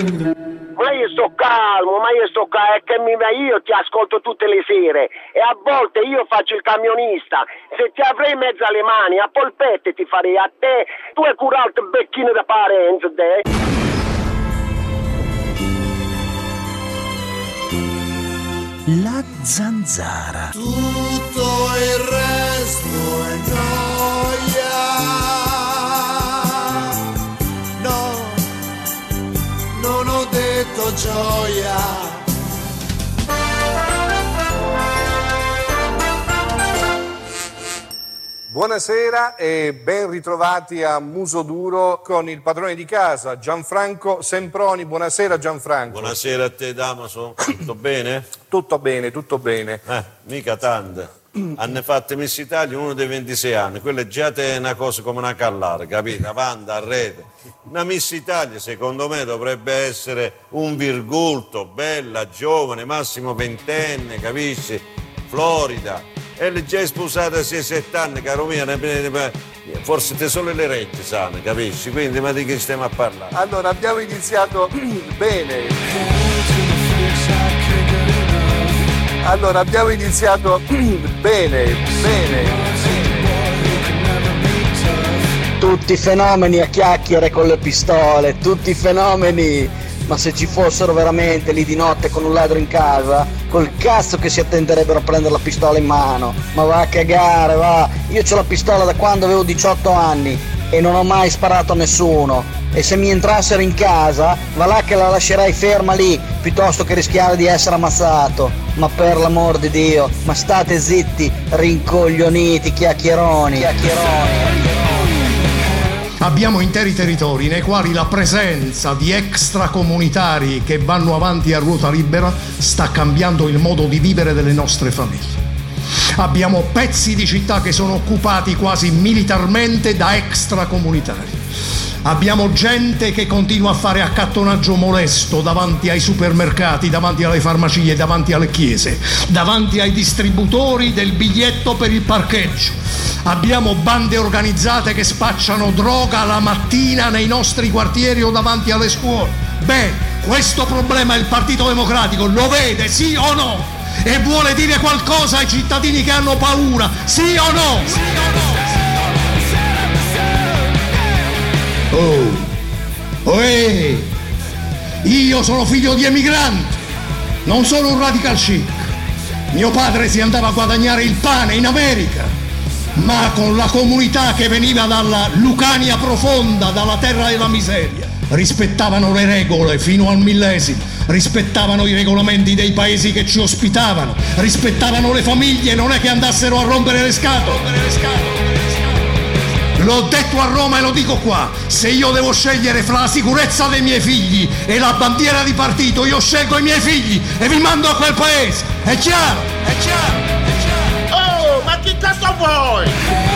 Ma io sto calmo, ma io sto calmo, è che mi, io ti ascolto tutte le sere e a volte io faccio il camionista. Se ti avrei in mezzo alle mani, a polpette ti farei a te, tu hai curato il becchino da parenza, te. La zanzara. Tutto il resto è gioia. Gioia. Buonasera e ben ritrovati a Muso Duro con il padrone di casa Gianfranco Semproni. Buonasera Gianfranco. Buonasera a te Damaso, tutto bene? Tutto bene, tutto bene. Eh, mica tante. Hanno fatto Miss Italia uno dei 26 anni, quella già è una cosa come una callare, capito? Avanti, a rete. Una Miss Italia secondo me dovrebbe essere un virgulto, bella, giovane, massimo ventenne, capisci? Florida. E lei già sposata a 6-7 anni, caro mio, forse te solo le rette sanno, capisci? Quindi ma di che stiamo a parlare? Allora, abbiamo iniziato bene. Allora, abbiamo iniziato bene, bene. Tutti fenomeni a chiacchiere con le pistole, tutti fenomeni. Ma se ci fossero veramente lì di notte con un ladro in casa, col cazzo che si attenderebbero a prendere la pistola in mano. Ma va a cagare, va. Io ho la pistola da quando avevo 18 anni e non ho mai sparato a nessuno. E se mi entrassero in casa, va là che la lascerei ferma lì, piuttosto che rischiare di essere ammazzato. Ma per l'amor di Dio, ma state zitti, rincoglioniti, chiacchieroni. chiacchieroni. Abbiamo interi territori nei quali la presenza di extracomunitari che vanno avanti a ruota libera sta cambiando il modo di vivere delle nostre famiglie. Abbiamo pezzi di città che sono occupati quasi militarmente da extracomunitari. Abbiamo gente che continua a fare accattonaggio molesto davanti ai supermercati, davanti alle farmacie, davanti alle chiese, davanti ai distributori del biglietto per il parcheggio. Abbiamo bande organizzate che spacciano droga la mattina nei nostri quartieri o davanti alle scuole. Beh, questo problema il Partito Democratico lo vede, sì o no? E vuole dire qualcosa ai cittadini che hanno paura, sì o no? Sì o no? Oh, oh eh. io sono figlio di emigranti, non sono un radical chic. Mio padre si andava a guadagnare il pane in America, ma con la comunità che veniva dalla Lucania profonda, dalla terra della miseria. Rispettavano le regole fino al millesimo, rispettavano i regolamenti dei paesi che ci ospitavano, rispettavano le famiglie, non è che andassero a rompere le scatole. L'ho detto a Roma e lo dico qua, se io devo scegliere fra la sicurezza dei miei figli e la bandiera di partito, io scelgo i miei figli e vi mando a quel paese. È chiaro? È chiaro? È chiaro? Oh, ma chi cazzo vuoi?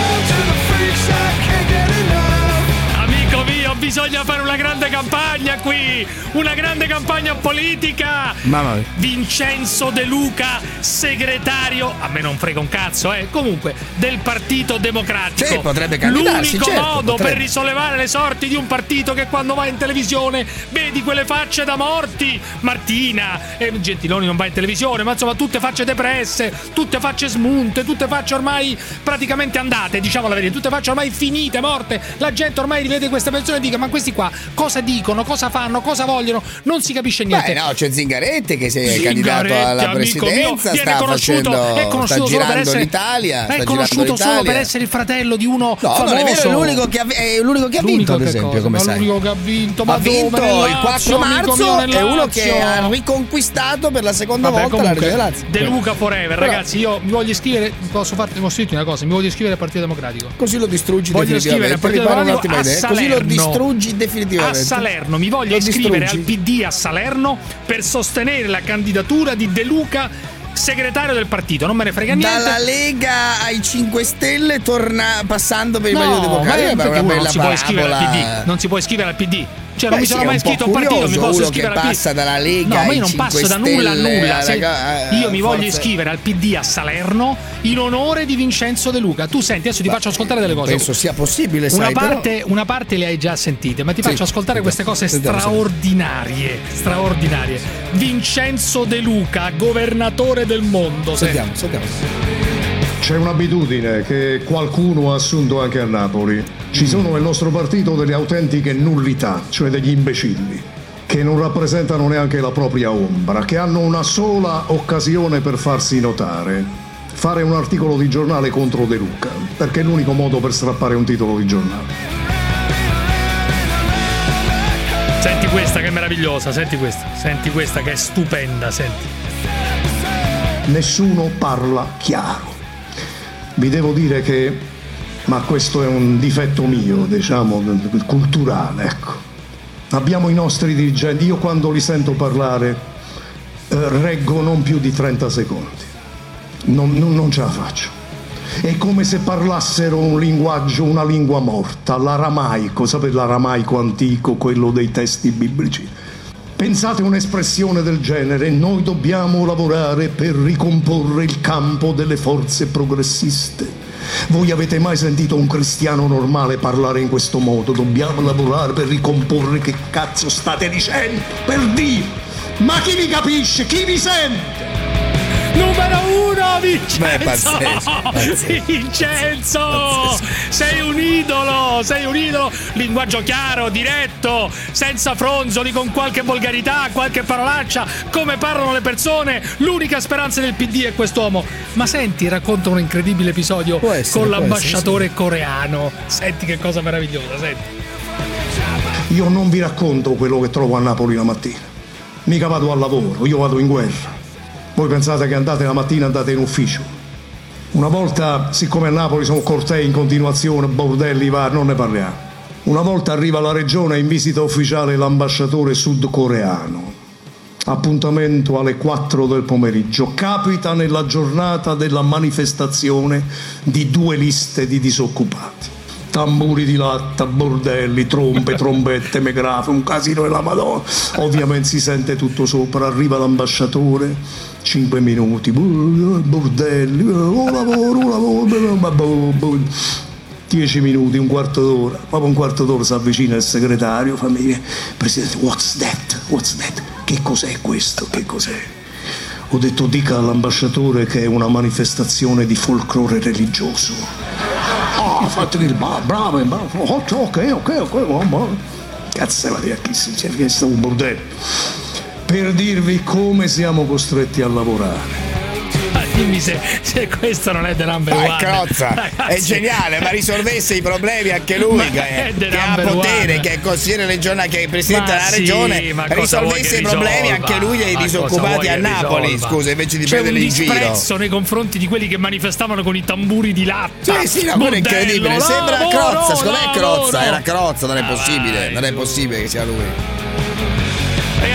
Bisogna fare una grande campagna qui! Una grande campagna politica! Mamma mia. Vincenzo De Luca, segretario, a me non frega un cazzo, eh, comunque, del Partito Democratico. Sì, potrebbe candidarsi, L'unico certo, modo potrebbe. per risollevare le sorti di un partito che quando va in televisione vedi quelle facce da morti. Martina, eh, Gentiloni non va in televisione, ma insomma tutte facce depresse, tutte facce smunte, tutte facce ormai praticamente andate, diciamo la verità, tutte facce ormai finite, morte. La gente ormai rivede queste persone e dice ma questi qua cosa dicono, cosa fanno, cosa vogliono, non si capisce niente. Beh, no, c'è Zingaretti che si è candidato alla mio, presidenza, viene sta conosciuto, facendo, è conosciuto sta solo per essere, l'Italia, è conosciuto girando solo per l'Italia. essere il fratello di uno No, famoso. non è vero, è l'unico che ha, è l'unico che ha L'unico vinto, ad che esempio, come sai. l'unico che ha vinto, ma ha vinto il 4 Lazio, amico marzo mio, è uno che ha riconquistato per la seconda Vabbè, volta la comunque, Regione Lazio. De Luca Forever, Però- ragazzi. Io mi voglio iscrivere. Posso farti posso dirti una cosa? Mi voglio iscrivere al Partito Democratico. Così lo distruggi Voglio definitivamente. Mi pare un'ottima idea. Così lo Salerno. Distruggi A definitivamente. Salerno, mi voglio Lo iscrivere distruggi. al PD a Salerno per sostenere la candidatura di De Luca segretario del partito, non me ne frega niente. Dalla Lega ai 5 Stelle torna passando per il Partito No, ma Democratico. è una bella non si può iscrivere al. PD. Non si può iscrivere al PD. Cioè, non Beh, mi sono sì, mai iscritto a un partito, mi posso iscrivere al PD. passa dalla Lega No, ma io non 5 passo da nulla a nulla. Se- eh, io mi voglio iscrivere al PD a Salerno in onore di Vincenzo De Luca. Tu senti, adesso ti faccio ascoltare delle cose. Penso sia possibile, Una sai, però- parte, una parte le hai già sentite, ma ti Sì, faccio ascoltare queste cose straordinarie. Straordinarie. Vincenzo De Luca, governatore del mondo. Sentiamo, sentiamo. C'è un'abitudine che qualcuno ha assunto anche a Napoli. Ci sono nel nostro partito delle autentiche nullità, cioè degli imbecilli, che non rappresentano neanche la propria ombra, che hanno una sola occasione per farsi notare. Fare un articolo di giornale contro De Luca, perché è l'unico modo per strappare un titolo di giornale. Senti questa che è meravigliosa, senti questa, senti questa che è stupenda, senti. Nessuno parla chiaro. Vi devo dire che, ma questo è un difetto mio, diciamo, culturale, ecco. Abbiamo i nostri dirigenti, io quando li sento parlare eh, reggo non più di 30 secondi. Non, non- non ce la faccio. È come se parlassero un linguaggio, una lingua morta, l'aramaico, sapete l'aramaico antico, quello dei testi biblici. Pensate un'espressione del genere, noi dobbiamo lavorare per ricomporre il campo delle forze progressiste. Voi avete mai sentito un cristiano normale parlare in questo modo? Dobbiamo lavorare per ricomporre che cazzo state dicendo? Per Dio! Ma chi vi capisce? Chi vi sente? Uno, Vincenzo! Beh, pazzesco, pazzesco. Vincenzo! Sei un idolo, sei un idolo. Linguaggio chiaro, diretto, senza fronzoli, con qualche volgarità, qualche parolaccia, come parlano le persone. L'unica speranza del PD è quest'uomo. Ma senti, racconta un incredibile episodio essere, con l'ambasciatore coreano. Senti che cosa meravigliosa, senti. Io non vi racconto quello che trovo a Napoli la mattina. Mica vado al lavoro, io vado in guerra. Voi pensate che andate la mattina andate in ufficio. Una volta, siccome a Napoli sono cortei in continuazione, bordelli vari, non ne parliamo. Una volta arriva alla regione in visita ufficiale l'ambasciatore sudcoreano. Appuntamento alle 4 del pomeriggio. Capita nella giornata della manifestazione di due liste di disoccupati. Tamburi di latta, bordelli, trombe, trombette, megrafe, un casino della Madonna. Ovviamente si sente tutto sopra, arriva l'ambasciatore, 5 minuti, bordelli, oh lavoro, oh lavoro, 10 minuti, un quarto d'ora, dopo un quarto d'ora si avvicina il segretario, fa dire, Presidente, what's that? What's that? Che cos'è questo? Che cos'è? Ho detto dica all'ambasciatore che è una manifestazione di folklore religioso. Ah, fate il ba- bravo, bravo, ok, ok, ok, ok, va. Cazzo, ma che si è chiesto un bordello. Per dirvi come siamo costretti a lavorare. Ah, Dimmi se, se questo non è The Number Dai, One. Crozza, è geniale, ma risolvesse i problemi anche lui, Ma che, è che ha potere, one. che è consigliere regionale, che è presidente Ma della sì, regione, risolvesse i problemi anche lui cosa disoccupati a Napoli, risolva? scusa, invece di C'è un prenderli in giro. disprezzo nei confronti di quelli che manifestavano con i tamburi di latta. Sì, sì, no, quello è incredibile. Sembra lavoro, Crozza, secondo me è Crozza, era Crozza, non è Ah, possibile, non è possibile che sia lui.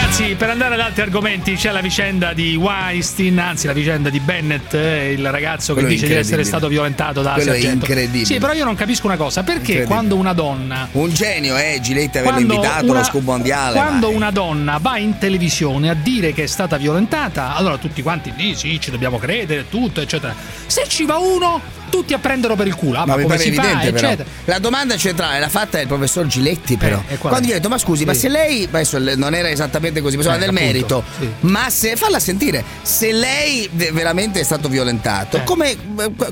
Ragazzi, per andare ad altri argomenti, c'è la vicenda di Weinstein, anzi la vicenda di Bennett, eh, il ragazzo che Quello è dice di essere stato violentato da Quello è Sergento. incredibile. Sì, però io non capisco una cosa, perché quando una donna Un genio, eh, Giletti averlo quando invitato una- allo scoop mondiale. Quando vai. una donna va in televisione a dire che è stata violentata, allora tutti quanti lì sì, ci dobbiamo credere, tutto, eccetera. Se ci va uno, tutti a prenderlo per il culo. Ah, ma, mi come si fa, evidente eccetera. La domanda centrale l'ha fatta il professor Giletti però. Eh? Quando gli ha detto "Ma scusi, ma Sì. se lei adesso non era esattamente così, bisogna Eh, del appunto, merito. sì. Ma se falla sentire, se lei ve- veramente è stato violentato, Eh. come,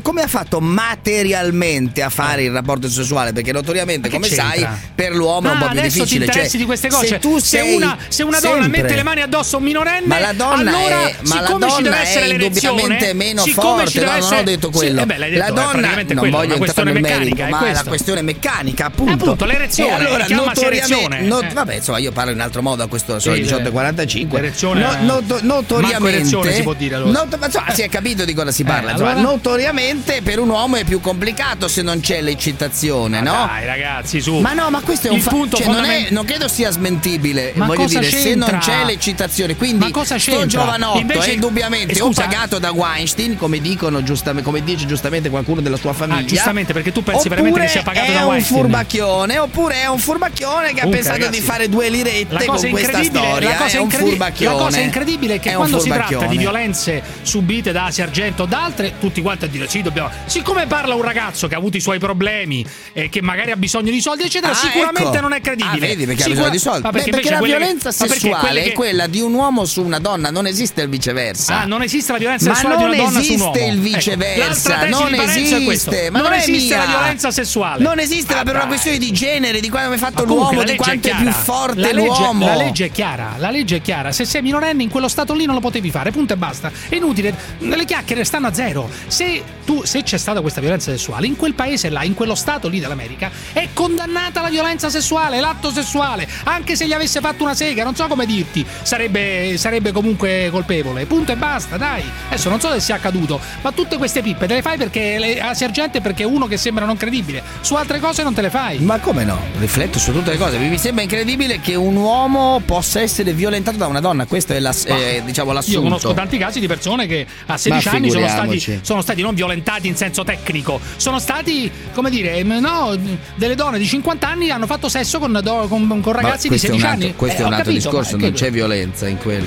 come ha fatto materialmente a fare il rapporto sessuale? Perché notoriamente, Ma come sai, c'entra? per l'uomo è un Ah, po' più difficile. ti Cioè, di queste cose. Se tu sei una, se una donna sempre- mette le mani addosso a un minorenne, Ma la donna allora, è, ma la siccome ci donna deve essere indubbiamente meno siccome ci forte. deve No, non essere- ho detto Sì, quello. eh beh, detto la è donna praticamente non quello, voglio entrare nel merito, ma è la questione meccanica, appunto. appunto, l'erezione, E allora, notoriamente, not- Eh. vabbè, insomma, io parlo in altro modo a questo sono Sì, le 18:45. l'erezione- No- Manco notoriamente si può dire, allora. not- ma insomma, si è capito di cosa si parla. Eh, allora? notoriamente per un uomo è più complicato se non c'è l'eccitazione, no? Dai, ragazzi, su. Ma no, ma questo è un fa- punto cioè, non, è- non credo sia smentibile. Ma Voglio cosa dire, se non c'entra? c'è l'eccitazione, quindi Ma cosa sto c'entra? giovanotto Invece- è indubbiamente eh, o pagato da Weinstein, come dicono giustamente, come dice giustamente qualcuno della tua famiglia. Ah, giustamente, perché tu pensi veramente che sia pagato è da un Weinstein. furbacchione, oppure è un furbacchione che ha Comunque, pensato ragazzi, di fare due lirette con questa storia. la, cosa è un incredi- furbacchione. la cosa incredibile è che È un quando si tratta di violenze subite da Sergento o da altre, tutti quanti a dire sì, dobbiamo. Siccome parla un ragazzo che ha avuto i suoi problemi e che magari ha bisogno di soldi, eccetera, Ah, sicuramente ecco. non è credibile. Ah, vedi perché Sicura- ha bisogno di soldi. Ma Beh, perché, perché invece la che- violenza perché sessuale che- è quella di un uomo su una donna, non esiste il viceversa. Ah, non esiste la violenza Ma sessuale non di una donna su un uomo. esiste il Ecco, viceversa, tesi non È questo. esiste, ma non, non è esiste mia. la violenza sessuale. Non esiste, ma Ah, per una dai. questione di genere, di quando è fatto l'uomo, di quanto è, chiara. più forte la legge, l'uomo. La legge è chiara, la legge è chiara. Se sei minorenne in quello stato lì non lo potevi fare, punto e basta. È inutile, le chiacchiere stanno a zero. Se, tu, se c'è stata questa violenza sessuale, in quel paese là, in quello stato lì dell'America, è condannata la violenza sessuale, l'atto sessuale. Anche se gli avesse fatto una sega, non so come dirti, sarebbe, sarebbe comunque colpevole. Punto e basta, dai. Adesso non so se sia accaduto, ma tutte queste pippe te le fai perché le, a Sergente perché è uno che sembra non credibile. Su altre cose non te le fai. Ma come no? Rifletto su tutte le cose. Mi sembra incredibile che un uomo possa essere violentato da una donna. Questo è, la, eh, diciamo, l'assunto. Io conosco tanti casi di persone che a 16 Ma anni sono stati, sono stati non violentati in senso tecnico, sono stati, come dire, no, delle donne di 50 anni hanno fatto sesso con, do- con- con ragazzi di questo è 16 un altro, anni. questo Eh, è un altro capito, discorso, non c'è violenza in quello.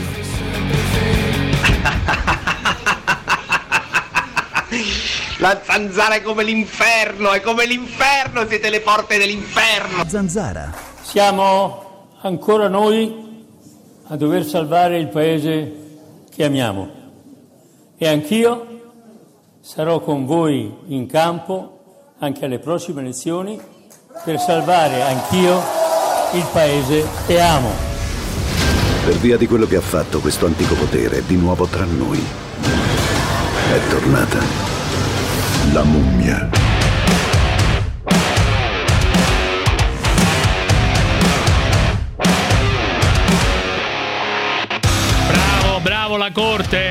La zanzara è come l'inferno, è come l'inferno, siete le porte dell'inferno. Zanzara. Siamo ancora noi a dover salvare il paese che amiamo e anch'io sarò con voi in campo anche alle prossime elezioni per salvare anch'io il paese che amo. Per via di quello che ha fatto questo antico potere è di nuovo tra noi. È tornata la mummia. Bravo, bravo la corte,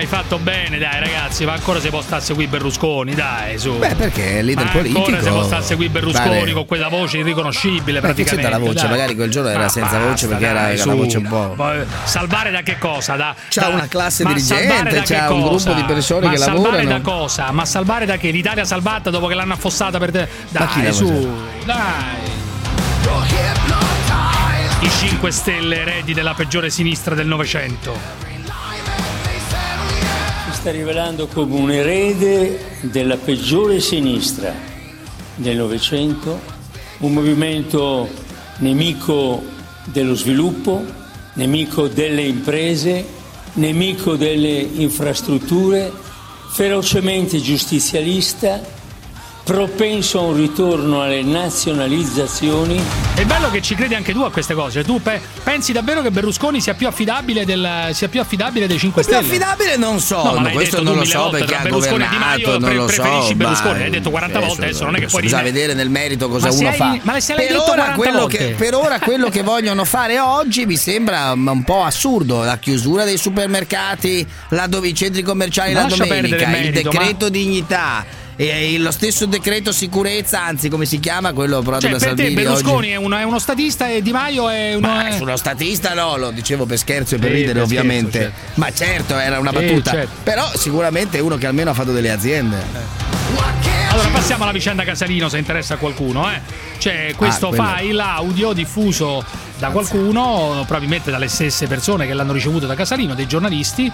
hai fatto bene, dai ragazzi, ma ancora si può stare a seguire Berlusconi, dai, su. Beh, perché è leader Ma politico. Ancora si può stare a seguire Berlusconi Vale. con quella voce irriconoscibile Ma che praticamente. c'entra la voce? dai. Magari quel giorno era Ma senza voce perché era- dai, era una voce un po'. Ma, Salvare da che cosa? Da, C'ha da- una classe ma dirigente, salvare che un gruppo di persone ma che salvare lavorano. da cosa? Ma salvare da che? L'Italia salvata dopo che l'hanno affossata per te. Ma chi Dai, su, dai. I 5 Stelle eredi della peggiore sinistra del Novecento. Sta rivelando come un erede della peggiore sinistra del Novecento, un movimento nemico dello sviluppo, nemico delle imprese, nemico delle infrastrutture, ferocemente giustizialista, propenso a un ritorno alle nazionalizzazioni. È bello che ci credi anche tu a queste cose. Tu pe- pensi davvero che Berlusconi sia più affidabile, del- sia più affidabile dei 5 Più Stelle? affidabile non so, No, ma questo non lo so volte, perché ha Berlusconi Di governato, Maio, non pre- lo so. preferisci Berlusconi, ma- l'hai detto 40 volte, adesso non è che puoi Bisogna dire- vedere nel merito cosa Ma uno hai- fa. ma se l'hai per, detto ora 40 quello volte. che, per ora quello che vogliono fare oggi mi sembra un po' assurdo. La chiusura dei supermercati, laddove i centri commerciali Ma la domenica, il il merito, decreto dignità. E lo stesso decreto sicurezza, anzi come si chiama quello approvato Cioè, da per te Salvini Berlusconi è uno, è uno statista e Di Maio è uno. Ma è- sullo statista no, lo dicevo per scherzo e per Sì, ridere per ovviamente. scherzo, Ma certo era una Sì, battuta. certo. Però sicuramente è uno che almeno ha fatto delle aziende. Allora passiamo alla vicenda Casalino se interessa a qualcuno. Eh. C'è questo Ah, file audio diffuso da qualcuno, probabilmente dalle stesse persone che l'hanno ricevuto da Casalino, dei giornalisti.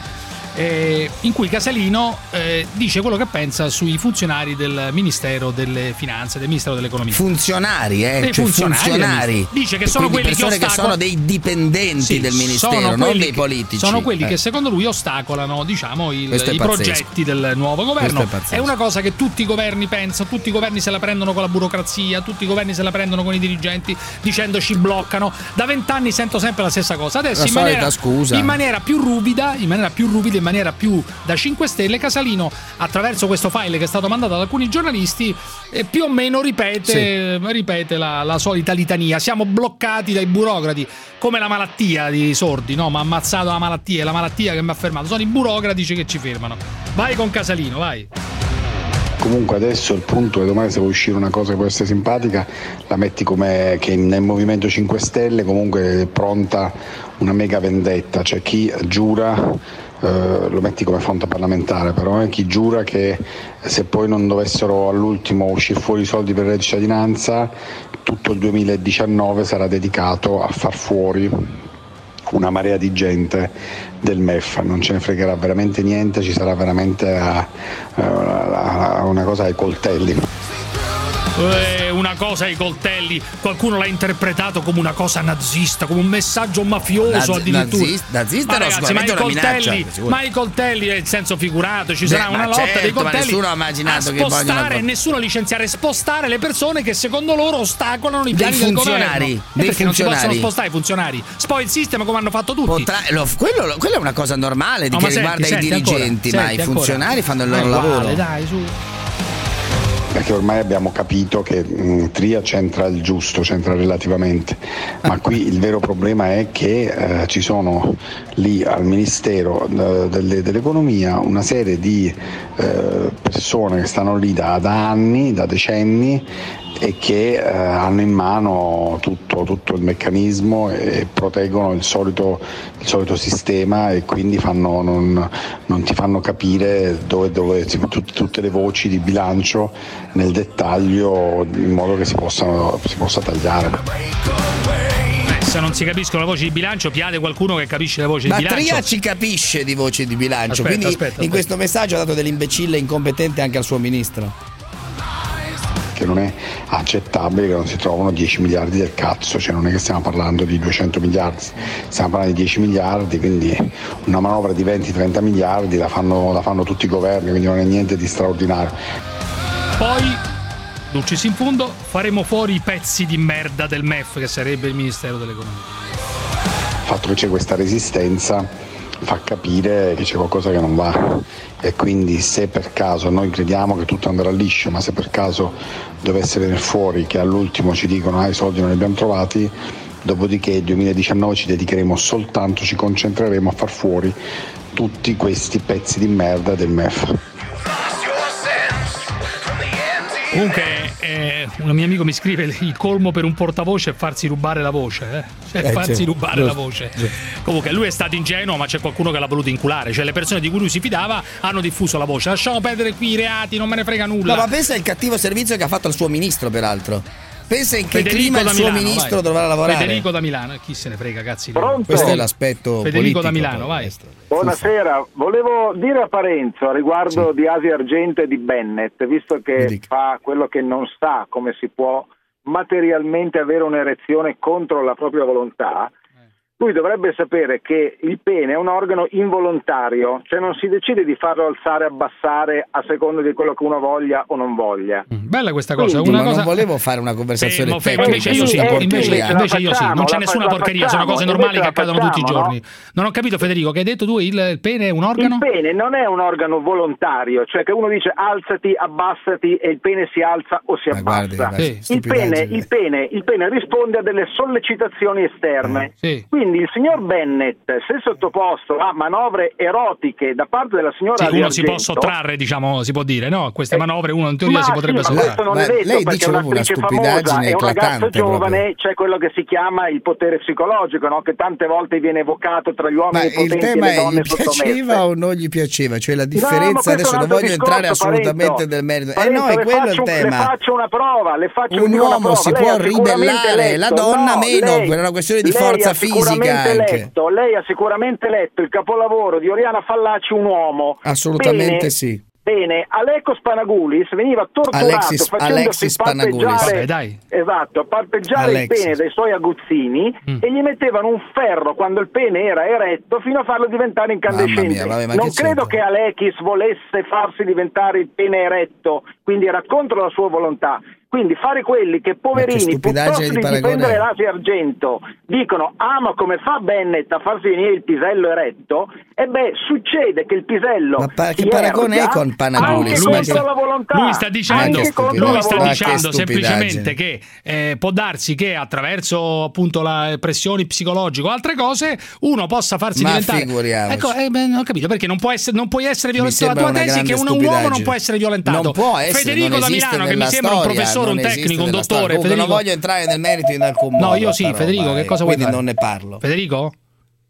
Eh, in cui Casalino eh, dice quello che pensa sui funzionari del Ministero delle Finanze, del Ministero dell'Economia. Funzionari, eh, Dei cioè funzionari, funzionari. Dice che sono quelli che persone che sono dei dipendenti Sì, del ministero, non dei politici. Sono quelli Eh. che secondo lui ostacolano diciamo, il- è i pazzesco. progetti del nuovo governo. È pazzesco. una cosa che tutti i governi pensano, tutti i governi se la prendono con la burocrazia, tutti i governi se la prendono con i dirigenti dicendo ci bloccano. Da vent'anni sento sempre la stessa cosa. Adesso in maniera, in maniera più ruvida, in maniera più ruvida, maniera più da 5 Stelle, Casalino, attraverso questo file che è stato mandato ad alcuni giornalisti, eh, più o meno ripete, ripete la, la solita litania. Siamo bloccati dai burocrati, come la malattia di Sordi, no? Mi ha ammazzato la malattia, è la malattia che mi ha fermato. Sono i burocrati che ci fermano. Vai con Casalino, vai. Comunque adesso il punto è domani se vuoi uscire una cosa che può essere simpatica, la metti come che nel Movimento 5 Stelle comunque è pronta una mega vendetta, cioè chi giura eh, lo metti come fonte parlamentare, però eh, chi giura che se poi non dovessero all'ultimo uscire fuori i soldi per la cittadinanza, tutto il 2019 sarà dedicato a far fuori una marea di gente del MEF, non ce ne fregherà veramente niente, ci sarà veramente eh, eh, una cosa ai coltelli. Eh, una cosa ai coltelli, qualcuno l'ha interpretato come una cosa nazista, come un messaggio mafioso Nazi- addirittura. nazis- nazista ma ragazzi, ma i coltelli, minaccia, ma i coltelli il senso figurato, ci Beh, sarà ma una lotta certo, dei ma coltelli. nessuno ha immaginato che vogliono- spostare, nessuno a licenziare, spostare le persone che secondo loro ostacolano i Dei piani del funzionari, governo. Eh, dei perché non si possono funzionari. spostare i funzionari. Spoil system come hanno fatto tutti. Potrà- lo- quello, quello è una cosa normale di No, che ma senti, riguarda senti i dirigenti, ancora, ma senti i ancora. funzionari fanno il Ma loro lavoro. Dai, su. Perché ormai abbiamo capito che mh, Tria c'entra il giusto, c'entra relativamente, ma qui il vero problema è che eh, ci sono lì al Ministero eh, delle- dell'Economia una serie di eh, persone che stanno lì da, da anni, da decenni e che eh, hanno in mano tutto, tutto il meccanismo e proteggono il solito, il solito sistema e quindi fanno- non, non ti fanno capire dove, dove tut- tutte le voci di bilancio nel dettaglio in modo che si, possano, si possa tagliare. Se non si capiscono le voci di bilancio, chiade qualcuno che capisce le voci Ma di bilancio. Tria ci capisce di voci di bilancio, Aspetta, quindi aspetta, in aspetta. questo messaggio ha dato dell'imbecille incompetente anche al suo ministro. Che non è accettabile che non si trovano 10 miliardi del cazzo, cioè non è che stiamo parlando di 200 miliardi, stiamo parlando di 10 miliardi, quindi una manovra di 20-30 miliardi la fanno, la fanno tutti i governi, quindi non è niente di straordinario. Poi, Dulcis in fondo, faremo fuori i pezzi di merda del MEF, che sarebbe il Ministero dell'Economia. Il fatto che c'è questa resistenza fa capire che c'è qualcosa che non va e quindi se per caso noi crediamo che tutto andrà liscio, ma se per caso dovesse venire fuori che all'ultimo ci dicono ah i soldi non li abbiamo trovati, dopodiché il 2019 ci dedicheremo soltanto, ci concentreremo a far fuori tutti questi pezzi di merda del MEF. Comunque, eh, un mio amico mi scrive: il colmo per un portavoce è farsi rubare la voce. Eh? Cioè, Eh, farsi rubare la giusto, voce. Comunque, lui è stato ingenuo, ma c'è qualcuno che l'ha voluto inculare. Cioè, le persone di cui lui si fidava hanno diffuso la voce. Lasciamo perdere qui i reati, non me ne frega nulla. No, ma pensa al cattivo servizio che ha fatto al suo ministro, peraltro. Pensa in che Federico clima il suo Milano, ministro vai. dovrà lavorare. Federico da Milano, chi se ne frega, cazzi. Pronto? Questo è l'aspetto Federico politico, da Milano, vai. Buonasera, volevo dire a Parenzo a riguardo di Asia Argento e di Bennett, visto che fa quello che non sa come si può materialmente avere un'erezione contro la propria volontà, lui dovrebbe sapere che il pene è un organo involontario, cioè non si decide di farlo alzare e abbassare a seconda di quello che uno voglia o non voglia. Bella questa cosa. Quindi, una ma cosa... non volevo fare una conversazione Fermo, fermo, tecnica invece io sì, invece, invece io sì, non c'è nessuna porcheria, sono cose facciamo, normali che accadono tutti i facciamo, giorni. Non ho capito Federico, che hai detto tu il, il pene è un organo? Il pene non è un organo volontario, cioè che uno dice alzati, abbassati e il pene si alza o si guardi, abbassa. guardi, il, stupidaggine. pene, il, pene, il pene risponde a delle sollecitazioni esterne. Quindi il signor Bennett, se sottoposto a manovre erotiche da parte della signora Sì, uno si può sottrarre, diciamo, si può dire, no? Queste manovre uno in teoria ma si potrebbe sì, ma questo sottrarre. è detto lei perché dice è proprio una famosa stupidaggine un ragazzo eclatante giovane c'è quello che si chiama il potere psicologico no? che tante volte viene evocato tra gli Ma uomini il potenti tema e le è gli piaceva o non gli piaceva? Cioè la No, ma differenza, è adesso non voglio entrare discorso, assolutamente Parenzo. nel merito. Eh no, è le quello faccio, il tema. Le faccio una prova, le faccio Un una uomo si può ribellare, la donna no, meno, per una questione di forza fisica sicuramente. Letto, lei ha sicuramente letto il capolavoro di Oriana Fallaci, Un uomo. Assolutamente Bene, sì. Bene, Aleco Spanagulis veniva torturato Alexis- facendosi Alexis palpeggiare, Vabbè, esatto, palpeggiare il pene dai suoi aguzzini Mm. e gli mettevano un ferro quando il pene era eretto fino a farlo diventare incandescente. Mia, vabbè, non che credo che Alexis volesse farsi diventare il pene eretto, quindi era contro la sua volontà. Quindi fare quelli che poverini, piuttosto di di difendere l'Asia Argento, dicono ah ma come fa Bennett a farsi venire il pisello eretto? E beh, succede che il pisello Ma pa- che paragone è con Panagulis? Anche Lui la volontà. Lui sta dicendo, lui la sta dicendo semplicemente che eh, può darsi che attraverso appunto le pressioni psicologiche o altre cose uno possa farsi Ma diventare. figuriamoci. Ecco, eh, beh, non ho capito perché non, può essere, non puoi essere violentato. La tua tesi è che un, un uomo non può essere violentato. Non può essere, Federico non da Milano, che mi sembra un storia, professore, non un tecnico, un dottore. Comunque Federico, non voglio entrare nel merito in alcun modo. No, io sì, però, Federico, che cosa vuoi Quindi fare? non ne parlo. Federico?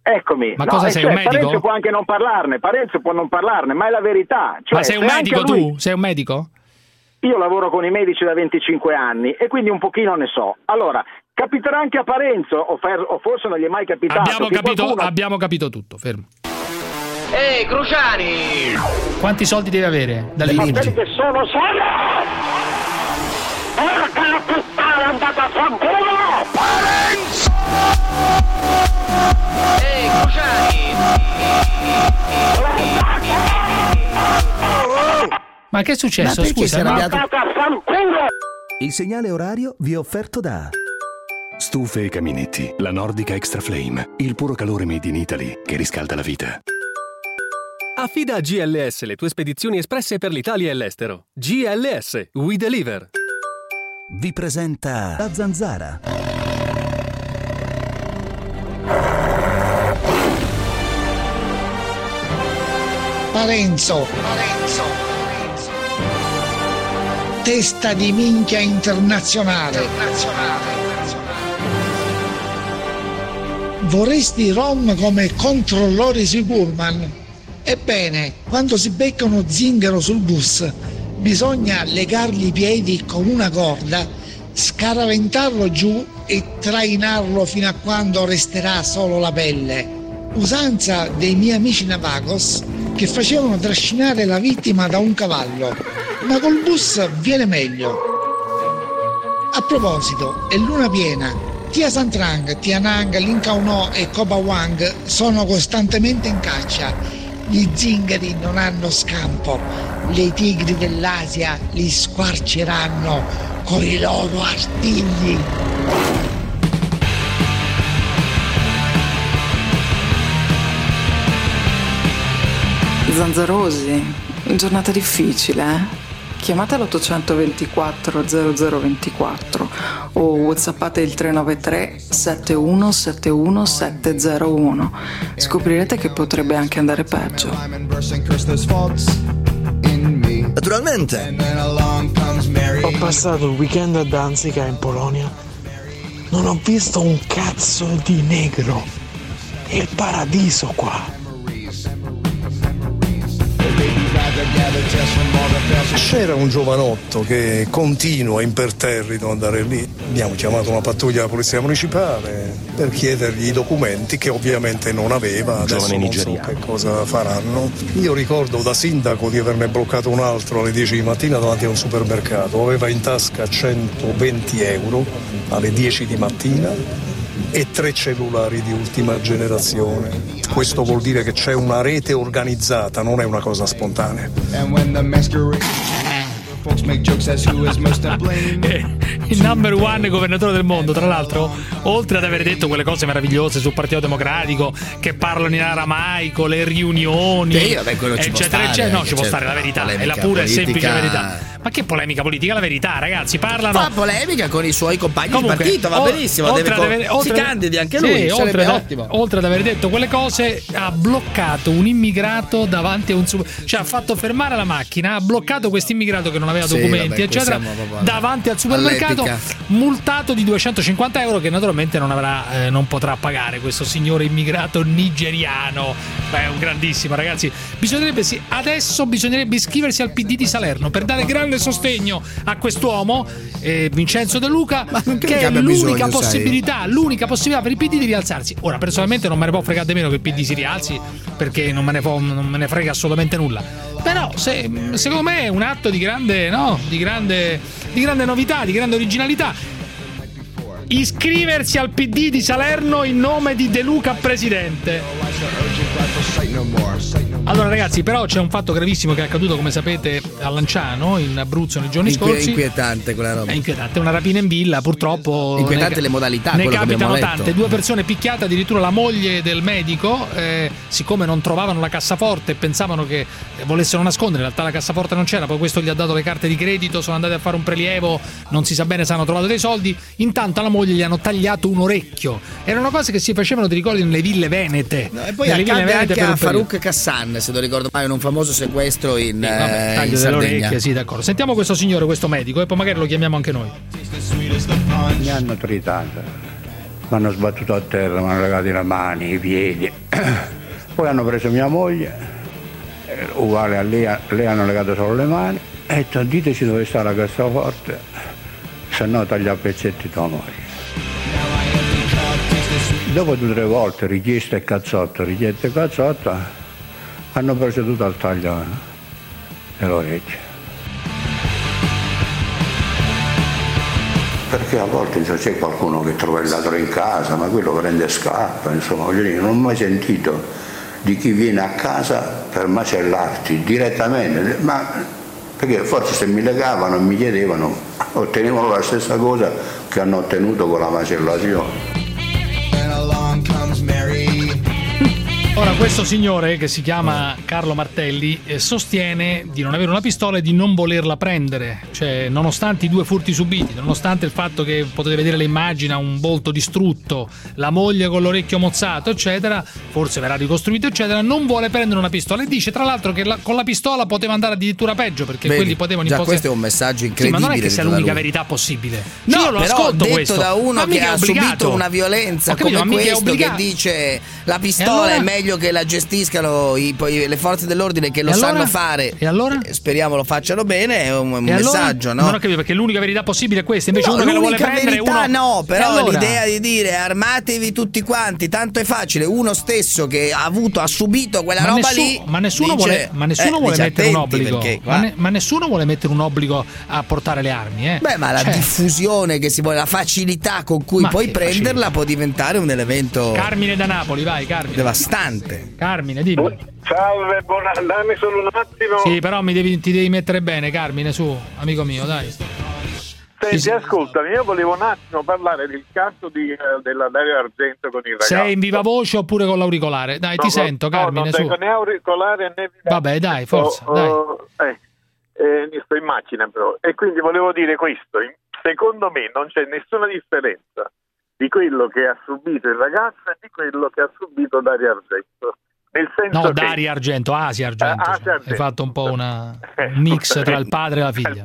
Eccomi. Ma No, cosa sei, cioè, un medico? Parenzo può anche non parlarne, Parenzo può non parlarne, ma è la verità. Cioè, Ma sei un medico lui- tu? Sei un medico? Io lavoro con i medici da 25 anni e quindi un pochino ne so. Allora, capiterà anche a Parenzo, o, fer- o forse non gli è mai capitato. Abbiamo capito, qualcuno- abbiamo capito tutto, fermo. Ehi, Cruciani! Quanti soldi devi avere quelli che sono solo! Porca la puttana, andate a fanculo! Ehi, Cruciani! Ma che è successo? Ma Scusa, è arrabbiato? Andate a fanculo! Il segnale orario vi è offerto da Stufe e caminetti, la Nordica Extra Flame, il puro calore made in Italy che riscalda la vita. Affida a GLS le tue spedizioni espresse per l'Italia e l'estero. GLS, we deliver. Vi presenta la zanzara. Parenzo. Testa di minchia internazionale. Vorresti Rom come controllore sui pullman? Ebbene, quando si becca uno zingaro sul bus, bisogna legargli i piedi con una corda, scaraventarlo giù e trainarlo fino a quando resterà solo la pelle. Usanza dei miei amici Navagos che facevano trascinare la vittima da un cavallo, ma col bus viene meglio. A proposito, è luna piena. Tia Santrang, Tia Nang, Linkauno e Koba Wang sono costantemente in caccia. Gli zingari non hanno scampo. Le tigri dell'Asia li squarceranno con i loro artigli. Zanzarosi, giornata difficile, eh? Chiamate l'824 0024 o whatsappate il 393 7171 701. Scoprirete che potrebbe anche andare peggio. Naturalmente. Ho passato il weekend a Danzica in Polonia. Non ho visto un cazzo di negro. È il paradiso qua. C'era un giovanotto che continua imperterrito ad andare lì. Abbiamo chiamato una pattuglia della polizia municipale per chiedergli i documenti che ovviamente non aveva. Adesso Giovane non so nigeriano. che cosa faranno. Io ricordo da sindaco di averne bloccato un altro alle 10 di mattina davanti a un supermercato. Aveva in tasca 120 euro alle 10 di mattina e tre cellulari di ultima generazione. Questo vuol dire che c'è una rete organizzata, non è una cosa spontanea. Blame. il number one governatore del mondo, tra l'altro, oltre ad aver detto quelle cose meravigliose sul Partito Democratico, che parlano in aramaico, le riunioni, Sì, vabbè, eccetera, eccetera. No, ci può certo, stare la verità, è la pura e semplice verità. Ma che polemica politica? La verità, ragazzi, parlano. Fa polemica con i suoi compagni Comunque, di partito, va o- benissimo. oltre deve avere- oltre- si candidi anche Sì, lui, oltre, ottimo. oltre ad aver detto quelle cose, ha bloccato un immigrato davanti a un super. cioè ha fatto fermare la macchina, ha bloccato questo immigrato che non aveva Sì, documenti, vabbè, eccetera, davanti al supermercato, all'epica. multato di 250 euro che naturalmente non, avrà, eh, non potrà pagare questo signore immigrato nigeriano. Beh, è un grandissimo, ragazzi. Bisognerebbe sì, adesso bisognerebbe iscriversi al PD di Salerno per dare grande sostegno a quest'uomo, eh, Vincenzo De Luca, che è l'unica bisogno, sai. possibilità, l'unica possibilità per il PD di rialzarsi. Ora, personalmente non me ne può fregare di meno che il PD si rialzi, perché non me ne, può- non me ne frega assolutamente nulla. Però, se- secondo me è un atto di grande, no, di grande, di grande novità, di grande originalità. Iscriversi al PD di Salerno in nome di De Luca presidente. No no. Allora ragazzi, però c'è un fatto gravissimo che è accaduto, come sapete, a Lanciano, in Abruzzo, nei giorni Inque- scorsi. inquietante quella roba. È inquietante, una rapina in villa, purtroppo. Inquietante ne- le modalità, Ne capitano tante. Due persone picchiate, addirittura la moglie del medico, eh, siccome non trovavano la cassaforte e pensavano che eh, volessero nascondere, in realtà la cassaforte non c'era, poi questo gli ha dato le carte di credito, sono andati a fare un prelievo, non si sa bene se hanno trovato dei soldi. Intanto alla moglie gli hanno tagliato un orecchio. Erano cose che si facevano, ti ricordi, nelle ville venete. E poi accade anche a un periodo. Se non ricordo male, in un famoso sequestro in, Sì, vabbè, eh, in taglio delle Sardegna. orecchie, sì, d'accordo. Sentiamo questo signore, questo medico, e poi magari lo chiamiamo anche noi. Mi hanno tritato, mi hanno sbattuto a terra, mi hanno legato le mani, i piedi. Poi hanno preso mia moglie, eh, uguale a lei, a lei hanno legato solo le mani e ho detto diteci dove sta la cassaforte, se no taglio a pezzetti tua moglie. Dopo due o tre volte richiesta e cazzotto, richiesta e cazzotto, hanno proceduto al taglio dell'orecchio. Perché a volte insomma, c'è qualcuno che trova il ladro in casa, ma quello prende e scappa, insomma, non ho mai sentito di chi viene a casa per macellarti direttamente, ma perché forse se mi legavano e mi chiedevano ottenevano la stessa cosa che hanno ottenuto con la macellazione. Ora, questo signore che si chiama Carlo Martelli eh, sostiene di non avere una pistola e di non volerla prendere. Cioè, nonostante i due furti subiti, nonostante il fatto che potete vedere le immagini, un volto distrutto, la moglie con l'orecchio mozzato, eccetera, forse verrà ricostruito, eccetera, non vuole prendere una pistola. E dice, tra l'altro, che la- con la pistola poteva andare addirittura peggio perché Vedi, quelli potevano già impossessere- questo è un messaggio Sì, incredibile. ma non è che sia l'unica verità possibile. No, Cioè, io lo però ascolto detto questo. da uno Ma che ha obbligato. subito una violenza capito, come questo che dice la pistola allora? è meglio che la gestiscano i- poi le forze dell'ordine che lo allora? sanno fare. E allora? Speriamo lo facciano bene, è un, un E allora? messaggio, no? Non ho capito perché l'unica verità possibile è questa. Invece No, uno che lo vuole l'unica prendere verità uno no, però allora? l'idea di dire armatevi tutti quanti, tanto è facile, uno stesso che ha avuto, ha subito quella ma, roba nessuno, lì. ma nessuno dice- vuole, ma nessuno eh, vuole mettere un obbligo. Ma, ne- ma nessuno vuole mettere un obbligo a portare le armi, eh. Beh, ma la Cioè, diffusione che si vuole, la facilità con cui Ma puoi prenderla può diventare un elemento Carmine da Napoli, vai, Carmine. devastante. Carmine, dimmi. Salve, buona... dammi solo un attimo. Sì, però mi devi- ti devi mettere bene, Carmine, su, amico mio, dai. Senti, ascoltami, io volevo un attimo parlare del caso di, eh, della Dario Argento con il ragazzo. Sei in viva voce oppure con l'auricolare? Dai, No, ti no, sento, no, Carmine, non su. né auricolare né Vabbè, dai, forza, Oh, dai. oh, eh, eh, mi sto in macchina però. E quindi volevo dire questo. Secondo me non c'è nessuna differenza di quello che ha subito il ragazzo e di quello che ha subito Dario Argento. Nel senso No, che Daria Argento, Asia Argento. Eh, Asia Hai Argento. fatto un po' una, un mix tra il padre e la il figlia.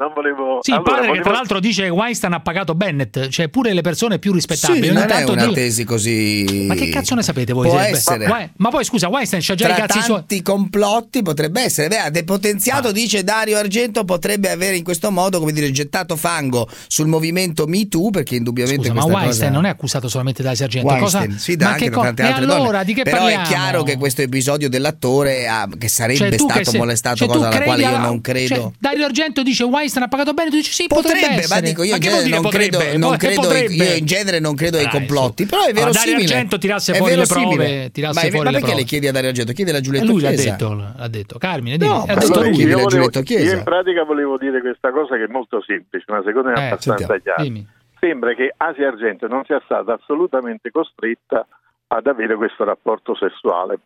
Non volevo Sì, il Allora, padre che volevo- tra l'altro dice che Weinstein ha pagato Bennett, cioè pure le persone più rispettabili. Sì, Ogni non è una dillo- tesi così. Ma che cazzo ne sapete voi? Può Se- essere. Ma, ma poi scusa, Weinstein c'ha già Tra i cazzi suoi. tanti complotti potrebbe essere. Beh, ha depotenziato, Ah. dice Dario Argento, potrebbe avere in questo modo, come dire, gettato fango sul movimento Me Too, perché indubbiamente Scusa, ma Weinstein cosa... non è accusato solamente da Sargento. Weinstein, Cosa... sì, da ma anche che da co- tante e altre allora donne. di che Però parliamo? è chiaro che questo episodio dell'attore ah, che sarebbe Cioè, stato che se- molestato, cioè, cosa alla quale io non credo. cioè, Dario Argento dice Weinstein ha pagato bene, tu dici sì, potrebbe, Potrebbe, ma dico io, in genere dire non credo, potrebbe? non credo io in genere non credo ai complotti, però è Ma Dario verosimile. Argento tirasse fuori le prove, tirasse ma, è- fuori ma le perché le chiedi a Dario Argento? Chiedi a Giulietto E lui l'ha Chiesa. detto, l'ha detto. Carmine, dimmi. No, ha detto lui. io, volevo- Chiesa. io in pratica volevo dire questa cosa che è molto semplice, ma secondo me è Eh, abbastanza sentiamo, chiara. dimmi. Sembra che Asia Argento non sia stata assolutamente costretta ad avere questo rapporto sessuale.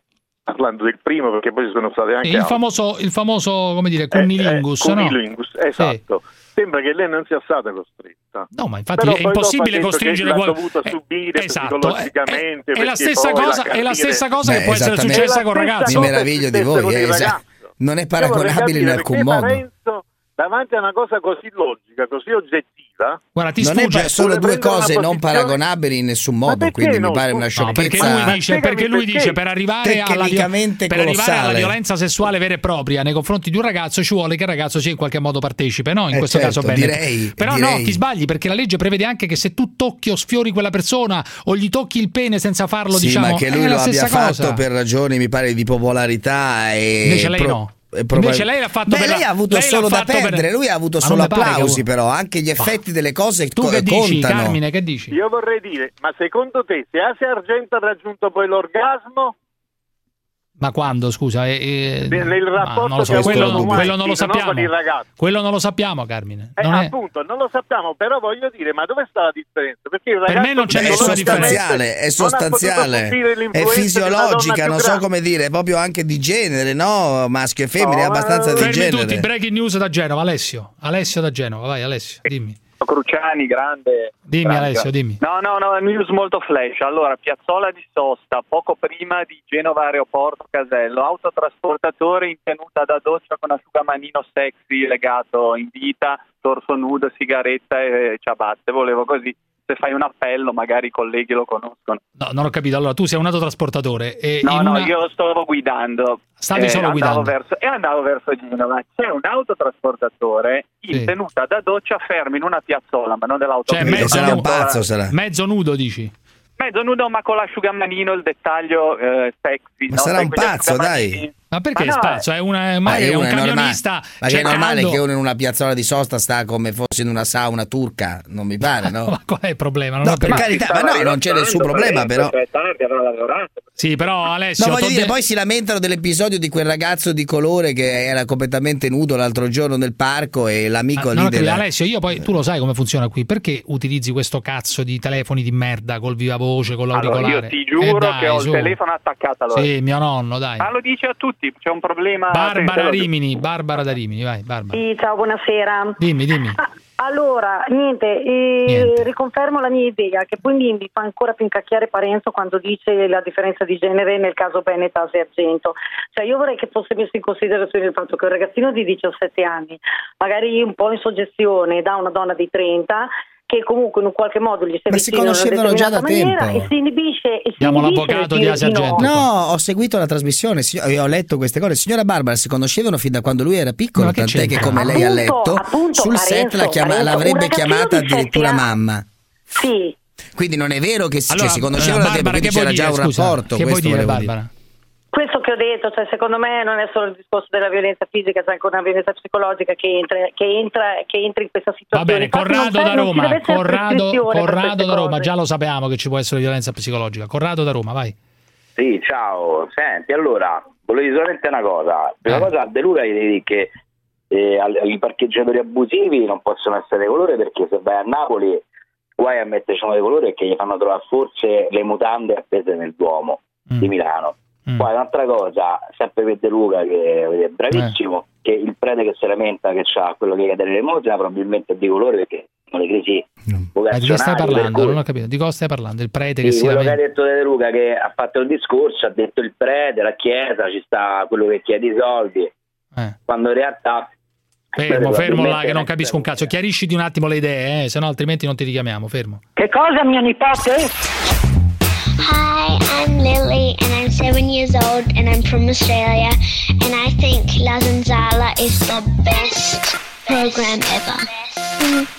Parlando del primo, perché poi ci sono state anche Il altri. famoso, il famoso, come dire, cunnilingus, Eh, eh, no? cunnilingus, esatto. Sembra che lei non sia stata costretta. No, ma infatti Però è impossibile costringere che l'ha qualcuno. dovuto subire esatto, psicologicamente. È, è la stessa cosa, la è la capire- stessa cosa Beh, che può essere successa col ragazzo. Mi meraviglio di voi, con il eh, esatto. non è paragonabile in capire alcun modo. Parenzo, davanti a una cosa così logica, così oggettiva, Guarda, ti non è sfugge. sono due cose non paragonabili in nessun modo, quindi mi pare una No, No, perché sciocchezza. lui dice, perché lui perché? dice per arrivare, alla, per arrivare alla violenza sessuale vera e propria nei confronti di un ragazzo ci vuole che il ragazzo sia in qualche modo partecipe, no? In Eh, questo certo, caso bene. direi, Però direi. no, ti sbagli perché la legge prevede anche che se tu tocchi o sfiori quella persona o gli tocchi il pene senza farlo, sì, diciamo, ma che è lui la lo abbia stessa cosa. fatto per ragioni, mi pare, di popolarità e Invece lei pro- no. E proba- Invece lei l'ha fatto Beh, per lei ha avuto solo da fatto per- perdere, lui ha avuto Ma solo pare applausi, uno- però anche gli effetti delle cose Tu co- che dici, contano. Carmine, che dici? io vorrei dire, ma secondo te se Asia Argento ha raggiunto poi l'orgasmo, Ma quando, scusa? Eh, eh, Nel ma rapporto non lo so, quello, con quello non lo sappiamo. il. Quello non lo sappiamo, Carmine. Eh, Non è- appunto, non lo sappiamo, però voglio dire, ma dove sta la differenza? Perché il Per me non c'è nessuna sostanziale, è non sostanziale, è di fisiologica, non so come dire, è proprio anche di genere, no? Maschio e femmina, è abbastanza di Fermi genere. tutti, breaking news da Genova, Alessio. Alessio da Genova, vai Alessio, dimmi. Cruciani, grande. Dimmi, grande. Alessio, dimmi. No, no, no, news molto flash. Allora, piazzola di sosta, poco prima di Genova Aeroporto Casello, autotrasportatore in tenuta da doccia con asciugamanino sexy legato in vita, torso nudo, sigaretta e ciabatte. Volevo così, se fai un appello, magari i colleghi lo conoscono. No, non ho capito. Allora, tu sei un autotrasportatore e No, in no, una- io stavo guidando. Stavi solo andavo guidando. Verso, e andavo verso Genova. C'è un autotrasportatore in Sì. tenuta da doccia fermo in una piazzola, ma non Cioè, dell'autopista. mezzo, mezzo nudo, dici? Mezzo nudo ma con l'asciugamanino, il dettaglio eh, sexy. Ma no? sarà un pazzo, dai. Ma perché Ma no, spazio? È, una, Ma magari è un camionista. ma che è normale che uno in una piazzola di sosta sta come fosse in una sauna turca, non mi pare, no? Ma qual è il problema? Non No, per carità, ma no, non c'è nessun problema, però. Sì, però Alessio. No, voglio dire, de- poi si lamentano dell'episodio di quel ragazzo di colore che era completamente nudo l'altro giorno nel parco e l'amico Ah, lì della... Alessio, io poi tu lo sai come funziona qui. Perché utilizzi questo cazzo di telefoni di merda col viva voce, con Allora, l'auricolare? io ti giuro Eh, dai, che ho su. il telefono attaccato allora. Sì, mio nonno, dai. Ma lo dice a tutti, c'è un problema. Barbara Rimini, Barbara da Rimini, vai, Barbara. Sì, ciao, buonasera. Dimmi, dimmi. Allora, niente, eh, Niente. riconfermo la mia idea che poi mi fa ancora più incacchiare Parenzo quando dice la differenza di genere nel caso Bennett Asi Argento. Cioè io vorrei che fosse messo in considerazione il fatto che un ragazzino di 17 anni, magari un po' in soggezione da una donna di 30, che comunque in un qualche modo gli si Ma si avvicina in una conoscevano già da maniera tempo. e si inibisce e si inibisce l'avvocato di Asia no. No, ho seguito la trasmissione, e ho letto queste cose. Signora Barbara, si conoscevano fin da quando lui era piccolo, che tant'è che come lei ha Appunto, letto, appunto, sul set Parenzo, la chiama- Parenzo, l'avrebbe chiamata addirittura anni. mamma. Sì. Quindi non è vero che si, Allora, cioè, si conoscevano da eh, tempo, Barbara, quindi c'era già un scusa? rapporto. Che vuoi dire, dire. Questo che ho detto, cioè, secondo me non è solo il discorso della violenza fisica, c'è anche una violenza psicologica che entra, che entra, che entra in questa Va situazione. bene, Infatti Corrado da Roma, Corrado, Corrado da Roma, cose. già lo sapevamo che ci può essere violenza psicologica. Corrado da Roma, vai. Sì, ciao. Senti, allora, volevo dire solamente una cosa. Prima cosa, a De Luca gli che eh, i parcheggiatori abusivi non possono essere di colore perché se vai a Napoli guai a metterci uno di colore che gli fanno trovare forse le mutande appese nel Duomo di Milano. Poi un'altra cosa, sempre per De Luca che è bravissimo, che il prete che si lamenta che ha quello che cade l'elemosina probabilmente è di colore perché sono le crisi Ma di che stai parlando? cui- Non ho capito. Di cosa stai parlando? Il prete che sì, si quello che ha lamenta. detto De Luca che ha fatto il discorso, ha detto il prete, la chiesa, ci sta quello che chiede i soldi, quando in realtà... Fermo, fermo là, che non capisco un cazzo. Chiarisciti un attimo le idee, eh, se no altrimenti non ti richiamiamo. Fermo. Che cosa, mio nipote? Hi, I'm Lily and I'm seven years old and I'm from Australia and I think La Zanzala is the best program ever.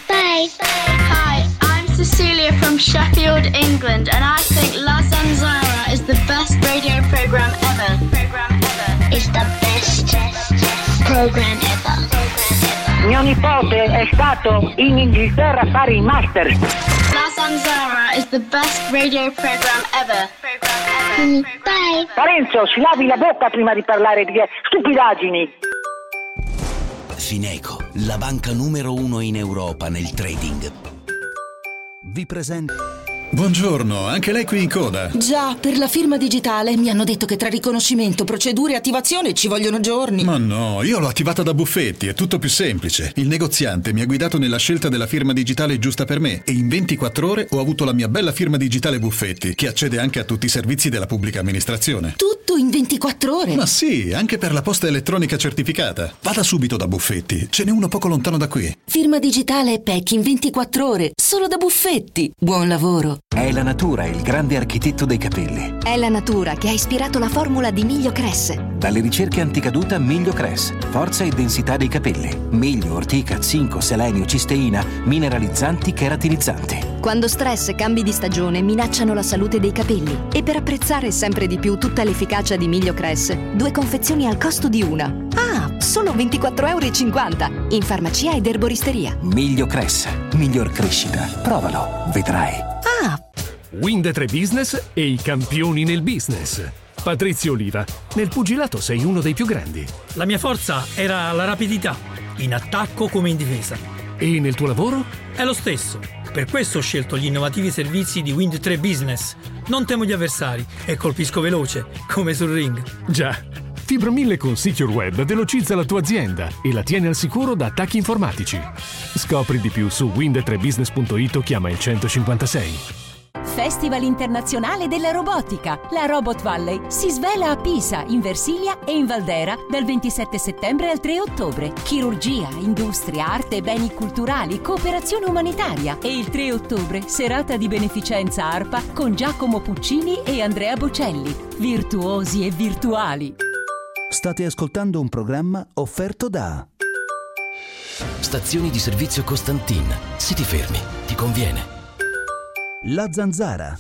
Bye. Hi, I'm Cecilia from Sheffield, England, and I think La Zanzara is the best radio program ever. Program ever. Is the best program ever. Mio nipote è stato in Inghilterra a fare il master. La Zanzara is the best radio program ever. Mm, Bye. Parenzo, si lavi la bocca prima di parlare di stupidaggini. Fineco, la banca numero uno in Europa nel trading. Vi presenta. Buongiorno, anche lei qui in coda. Già, per la firma digitale mi hanno detto che tra riconoscimento, procedure e attivazione ci vogliono giorni. Ma no, io l'ho attivata da Buffetti, è tutto più semplice. Il negoziante mi ha guidato nella scelta della firma digitale giusta per me e in 24 ore ho avuto la mia bella firma digitale Buffetti, che accede anche a tutti i servizi della pubblica amministrazione. Tutto in 24 ore. Ma sì, anche per la posta elettronica certificata. Vada subito da Buffetti, ce n'è uno poco lontano da qui. Firma digitale e PEC in 24 ore, solo da Buffetti. Buon lavoro. È la natura il grande architetto dei capelli. È la natura che ha ispirato la formula di Miglio Cress. Dalle ricerche anticaduta Miglio Cress. Forza e densità dei capelli. Miglio, ortica, zinco, selenio, cisteina, mineralizzanti, keratinizzanti. Quando stress e cambi di stagione minacciano la salute dei capelli. E per apprezzare sempre di più tutta l'efficacia di Miglio Cress, due confezioni al costo di una. Ah, solo 24,50 euro in farmacia ed erboristeria. Miglio Cress. Miglior crescita. Provalo, vedrai. Ah, Wind 3 Business e i campioni nel business. Patrizio Oliva, nel pugilato sei uno dei più grandi. La mia forza era la rapidità, in attacco come in difesa. E nel tuo lavoro? È lo stesso. Per questo ho scelto gli innovativi servizi di Wind 3 Business. Non temo gli avversari e colpisco veloce, come sul ring. Già. Fibro 1000 con Secure Web velocizza la tua azienda e la tiene al sicuro da attacchi informatici. Scopri di più su wind3business.it o chiama il 156. Festival internazionale della robotica. La Robot Valley si svela a Pisa, in Versilia e in Valdera dal 27 settembre al 3 ottobre. Chirurgia, industria, arte, beni culturali, cooperazione umanitaria e il 3 ottobre serata di beneficenza ARPA con Giacomo Puccini e Andrea Bocelli. Virtuosi e virtuali. State ascoltando un programma offerto da Stazioni di servizio Costantin. Se ti fermi, ti conviene. La zanzara.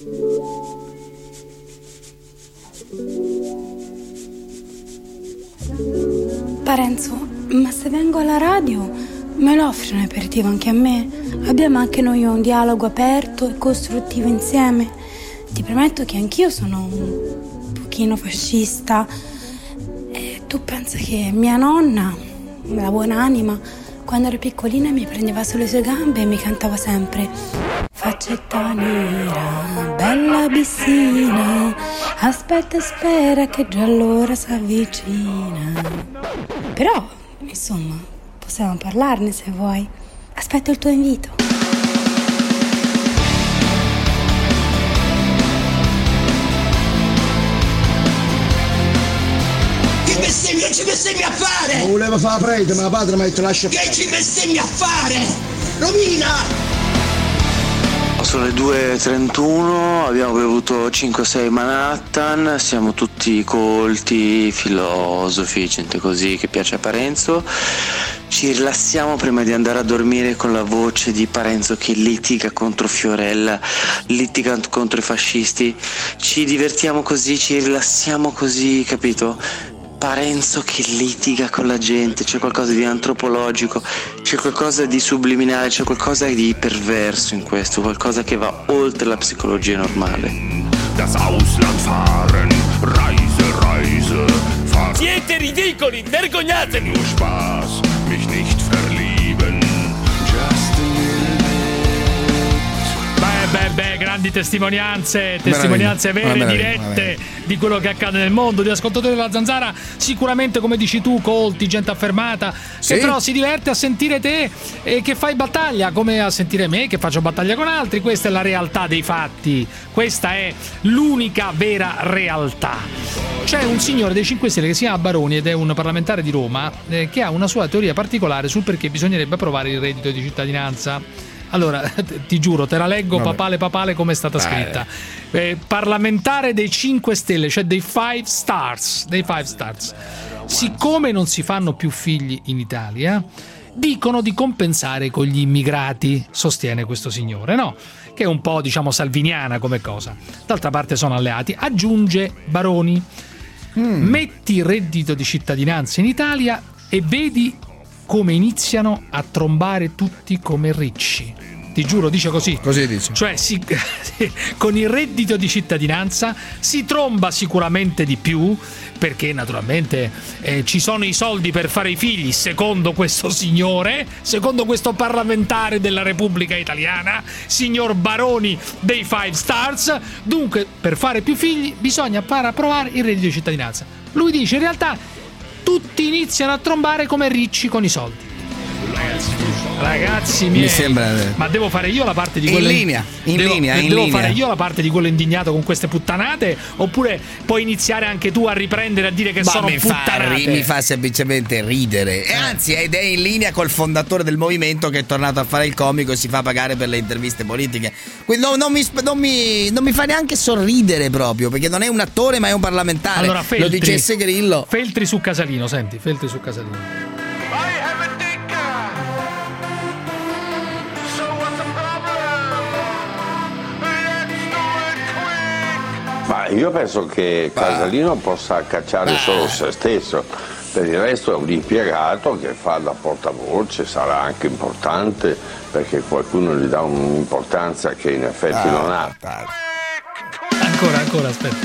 Parenzo, ma se vengo alla radio me lo offri un aperitivo anche a me? Abbiamo anche noi un dialogo aperto e costruttivo insieme. Ti prometto che anch'io sono un pochino fascista. Tu pensa che mia nonna, la buonanima, quando ero piccolina mi prendeva sulle sue gambe e mi cantava sempre Faccetta nera, bella bissina, aspetta e spera che già l'ora si avvicina. Però, insomma, possiamo parlarne se vuoi. Aspetto il tuo invito. Fare? Non volevo fare la prete, ma la padre mi ha detto lascia Che ci bestemmi a fare? Romina! Sono le 2.31, abbiamo bevuto 5-6 Manhattan, siamo tutti colti, filosofi, gente così che piace a Parenzo. Ci rilassiamo prima di andare a dormire con la voce di Parenzo che litiga contro Fiorella, litiga contro i fascisti. Ci divertiamo così, ci rilassiamo così, capito? Parenzo che litiga con la gente, c'è qualcosa di antropologico, c'è qualcosa di subliminale, c'è qualcosa di perverso in questo, qualcosa che va oltre la psicologia normale. Das Ausland fahren, Reise, Reise, fahren. Siete ridicoli, vergognatevi! Beh, grandi testimonianze, testimonianze vere, dirette di quello che accade nel mondo, di ascoltatori della zanzara, sicuramente come dici tu, colti, gente affermata, Sì. che però si diverte a sentire te e che fai battaglia, come a sentire me che faccio battaglia con altri, questa è la realtà dei fatti, questa è l'unica vera realtà. C'è un signore dei 5 Stelle che si chiama Baroni ed è un parlamentare di Roma eh, che ha una sua teoria particolare sul perché bisognerebbe approvare il reddito di cittadinanza. Allora, ti giuro, te la leggo Vabbè. papale papale come è stata Dai. scritta. Eh, parlamentare dei 5 Stelle, cioè dei 5 Stars, dei 5 Stars. Siccome non si fanno più figli in Italia, dicono di compensare con gli immigrati, sostiene questo signore, no? Che è un po', diciamo, salviniana come cosa. D'altra parte sono alleati. Aggiunge Baroni, metti il reddito di cittadinanza in Italia e vedi come iniziano a trombare tutti come ricci. Ti giuro, dice così. Così dice. Cioè, si- con il reddito di cittadinanza si tromba sicuramente di più, perché naturalmente eh, ci sono i soldi per fare i figli, secondo questo signore, secondo questo parlamentare della Repubblica Italiana, signor Baroni dei Five Stars. Dunque, per fare più figli bisogna far approvare il reddito di cittadinanza. Lui dice, in realtà, tutti iniziano a trombare come ricci con i soldi. Ragazzi miei, Mi sembra- ma devo fare io la parte di In quello linea, in devo, linea, in devo linea. fare io la parte di quello indignato con queste puttanate oppure puoi iniziare anche tu a riprendere a dire che Ma sono mi fa, puttanate ri- mi fa semplicemente ridere. E anzi, ed è in linea col fondatore del movimento che è tornato a fare il comico e si fa pagare per le interviste politiche. Quindi non, non mi, non mi- non mi fa neanche sorridere proprio, perché non è un attore ma è un parlamentare. allora Lo Feltri dicesse Grillo. Feltri su Casalino senti Feltri su Casalino Ma io penso che Casalino possa cacciare solo se stesso, per il resto è un impiegato che fa da portavoce, sarà anche importante perché qualcuno gli dà un'importanza che in effetti Ah, non ha. ancora ancora aspetta.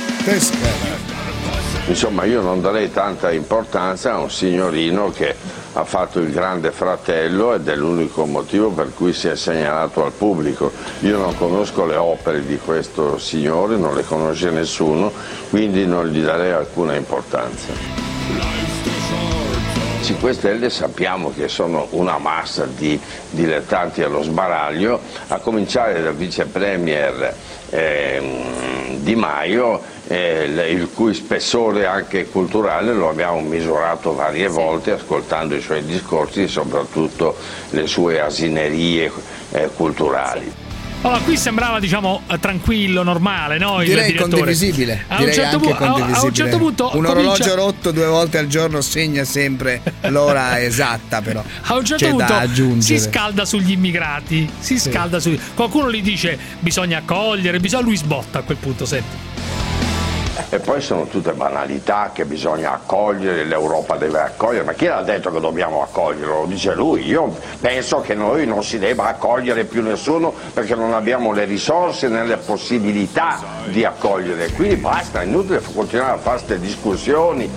Insomma, io non darei tanta importanza a un signorino che ha fatto il grande fratello ed è l'unico motivo per cui si è segnalato al pubblico. Io non conosco le opere di questo signore, non le conosce nessuno, quindi non gli darei alcuna importanza. 5 Stelle sappiamo che sono una massa di dilettanti allo sbaraglio, a cominciare dal vice premier ehm, Di Maio, eh, il cui spessore anche culturale lo abbiamo misurato varie volte ascoltando i suoi discorsi e soprattutto le sue asinerie eh, culturali. Allora, qui sembrava, diciamo, eh, tranquillo, normale, no? Il Direi direttore. condivisibile. A un, direi certo anche pu- a- a un condivisibile. certo punto. un comincia- orologio rotto due volte al giorno segna sempre l'ora esatta, però. A un certo C'è punto si scalda sugli immigrati. Si scalda su. Qualcuno gli dice bisogna accogliere, bisogna. Lui sbotta a quel punto, senti. E poi sono tutte banalità che bisogna accogliere, l'Europa deve accogliere, ma chi l'ha detto che dobbiamo accogliere? Lo dice lui. Io penso che noi non si debba accogliere più nessuno perché non abbiamo le risorse né le possibilità di accogliere. Quindi basta, è inutile continuare a fare queste discussioni.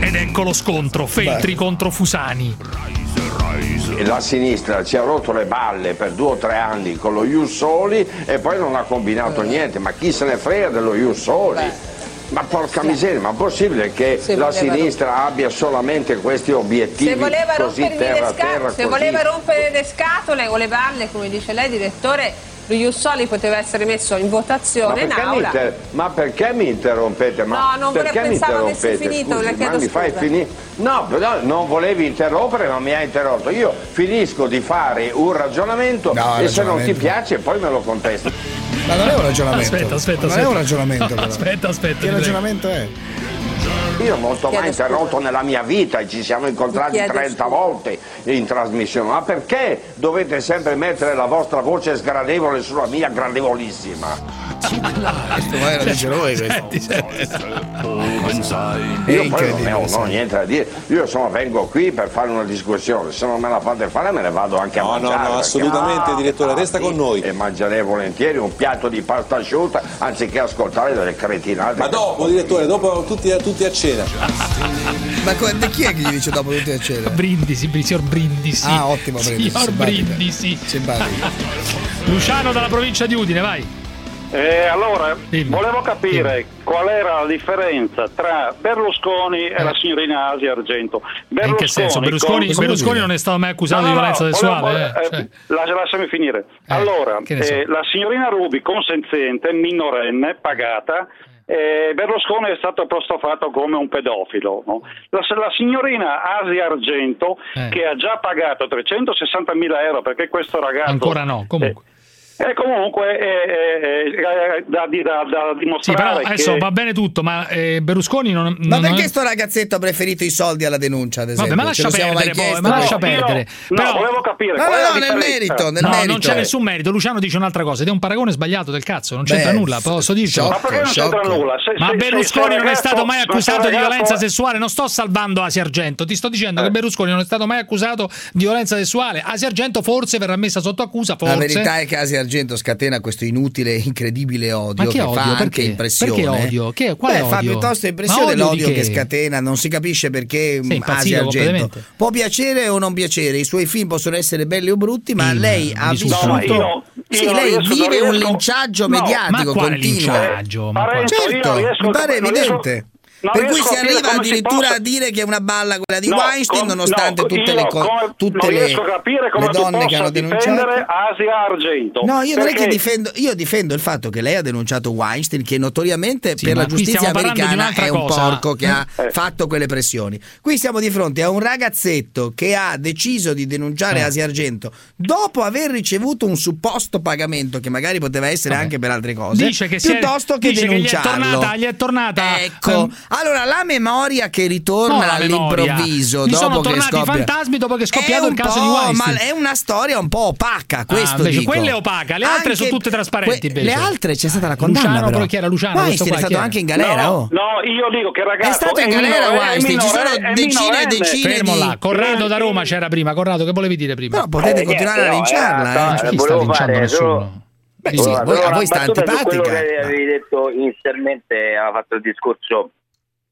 Ed ecco lo scontro: Feltri contro Fusani. La sinistra ci ha rotto le balle per due o tre anni con lo Ius Soli e poi non ha combinato niente, ma chi se ne frega dello Ius Soli? Ma porca miseria, ma è possibile che Se la sinistra abbia solamente questi obiettivi Se voleva, così le terra a sca- terra? se così? voleva rompere le scatole o le balle, come dice lei, direttore, lo Jussoli poteva essere messo in Ma votazione in perché, mi aula. inter- ma perché mi interrompete? Ma No, non volevo- perché mi pensavo avessi finito, Scusi, le chiedo ma mi fai finire? No, però non volevi interrompere, ma mi hai interrotto. Io finisco di fare un ragionamento No, e se non ti ragionamento. piace poi me lo contesti. Ma non è un ragionamento. Aspetta, aspetta, Non aspetta. è un ragionamento, però. Aspetta, aspetta. Che ragionamento è? Io non sto mai interrotto nella mia vita e ci siamo incontrati Ti chiedo 30 volte in trasmissione. Ma perché dovete sempre mettere la vostra voce sgradevole sulla mia gradevolissima? Questo poi lo dice lui Io poi non ho, ho niente da dire. Io sono, vengo qui per fare una discussione. Se non me la fate fare me ne vado anche a No, no, mangiare. no, perché- assolutamente, Ah, direttore, resta con noi. E mangerei volentieri un piatto di pasta asciutta anziché ascoltare delle cretinate. Ma dopo, direttore, dopo tutti, tutti a cena. Ma chi è che gli dice dopo tutti a cena? Brindisi, bri- signor Brindisi. Ah, ottimo Brindisi, Signor. Brindisi. Simpatico. Luciano dalla provincia di Udine, vai. Eh, allora, Dimmi. volevo capire qual era la differenza tra Berlusconi e la signorina Asia Argento. Eh, in che senso? Berlusconi, con- Berlusconi non è stato mai accusato No, di no, no, violenza volevo- sessuale. volevo- eh, eh, cioè. lascia- lasciami finire. allora, che ne so. eh, la signorina Rubi, consenziente, minorenne, pagata, eh, Berlusconi è stato apostrofato come un pedofilo. no? La, la signorina Asia Argento, Eh. che ha già pagato 360 mila euro perché questo ragazzo... Ancora no, comunque. E comunque è, è- è da, di- da- da Sì, dimostrare però adesso che... va bene tutto, ma eh, Berlusconi non, Ma non perché è... sto ragazzetto ha preferito i soldi alla denuncia, ad esempio? Vabbè, ma lascia perdere poi, chiesto? ma lascia io- perdere. no, Però- volevo capire No, qual no, è la no, nel merito, nel no, merito. non c'è nessun merito. Luciano dice un'altra cosa ed è un paragone sbagliato del cazzo, non c'entra Beh, nulla, posso dirlo. Ma perché non c'entra nulla? Se- Ma se- Berlusconi se- non è ragazzo- stato mai ma accusato di violenza sessuale. Non sto salvando Asia Argento, ti sto dicendo Eh. che Berlusconi non è stato mai accusato di violenza sessuale. Asia Argento forse verrà messa sotto accusa, forse. La verità è che Asia Argento scatena questo inutile, incredibile odio Ma che che odio? fa anche Perché? impressione. Perché odio? Che- quale Beh, fa odio? piuttosto Ma impressione odio di l'odio che? che scatena, non si capisce perché Sei Asia Argento completamente. può piacere o non piacere, i suoi film possono essere belli o brutti, ma Sì, lei ha vissuto. No, io- Sì, lei vive un linciaggio No, mediatico continuo. linciaggio? Ma Certo, mi pare evidente. Non per cui si arriva si addirittura possa- a dire che è una balla quella di No, Weinstein, com- nonostante no, tutte le, co- come- tutte le, le si donne che hanno denunciato. Asia Argento. No, io non è che Perché- difendo, io difendo il fatto che lei ha denunciato Weinstein, che notoriamente Sì, per la giustizia americana è un cosa. porco che ha Eh. fatto quelle pressioni. Qui siamo di fronte a un ragazzetto che ha deciso di denunciare Eh. Asia Argento dopo aver ricevuto un supposto pagamento che magari poteva essere Vabbè. anche per altre cose, Dice che si è- piuttosto che dice che gli è denunciarlo. tornata- gli è tornata, Ecco, ehm, allora la memoria che ritorna No, all'improvviso dopo sono che tornati i scoppia fantasmi dopo che è scoppiato un il caso po', di Weinstein. Ma è una storia un po' opaca, questo invece dico. quella è opaca, le altre sono tutte trasparenti, que-. Le altre c'è stata la condanna. Luciano, però. chi era Luciano? Weinstein Questo è qua, stato anche in galera. no, oh. no, io dico che il ragazzo È stato in galera minore- Weinstein, ci sono decine e decine Fermo di- là, Corrado da Roma c'era prima. Corrado, che volevi dire prima? Però potete Eh, continuare a no, linciarla. era- eh. Chi sta linciando nessuno? Beh, Allora, sì, a voi- a allora, voi sta battuta su quello antipatica. che avevi detto inizialmente, aveva fatto il discorso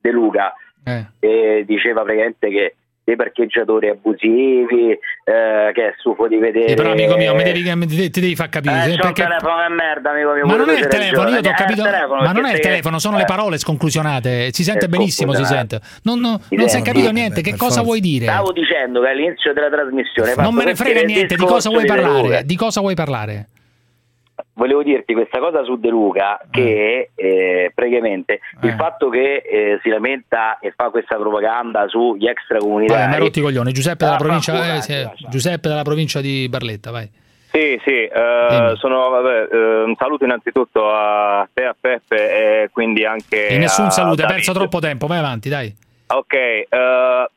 De Luca Eh. diceva praticamente che dei parcheggiatori abusivi, eh, che è stufo di vedere. Eh, però amico mio, mi devi, mi devi- ti devi far capire. Eh, perché- telefono di merda, amico mio. Ma non è tu il telefono, io ti ho Eh, capito. telefono, ma non è il telefono, sono le eh. parole sconclusionate. Si sente Eh, benissimo, si sente. Non, non- Sì, non si è eh, capito niente. vabbè, Che cosa forza. vuoi dire? Stavo dicendo che all'inizio della trasmissione Non me ne frega niente. Di cosa vuoi parlare? Di cosa vuoi parlare? Volevo dirti questa cosa su De Luca che eh, praticamente il fatto che eh, si lamenta e fa questa propaganda sugli Vai, extracomunitari hai rotti i coglioni. Giuseppe della Ah, provincia, fa- eh, sì, Giuseppe della provincia di Barletta, vai. Sì, sì, eh, sono, vabbè, eh, un saluto innanzitutto a te, a Peppe e quindi anche E nessun saluto, hai perso troppo tempo. Vai avanti, dai. Ok, eh,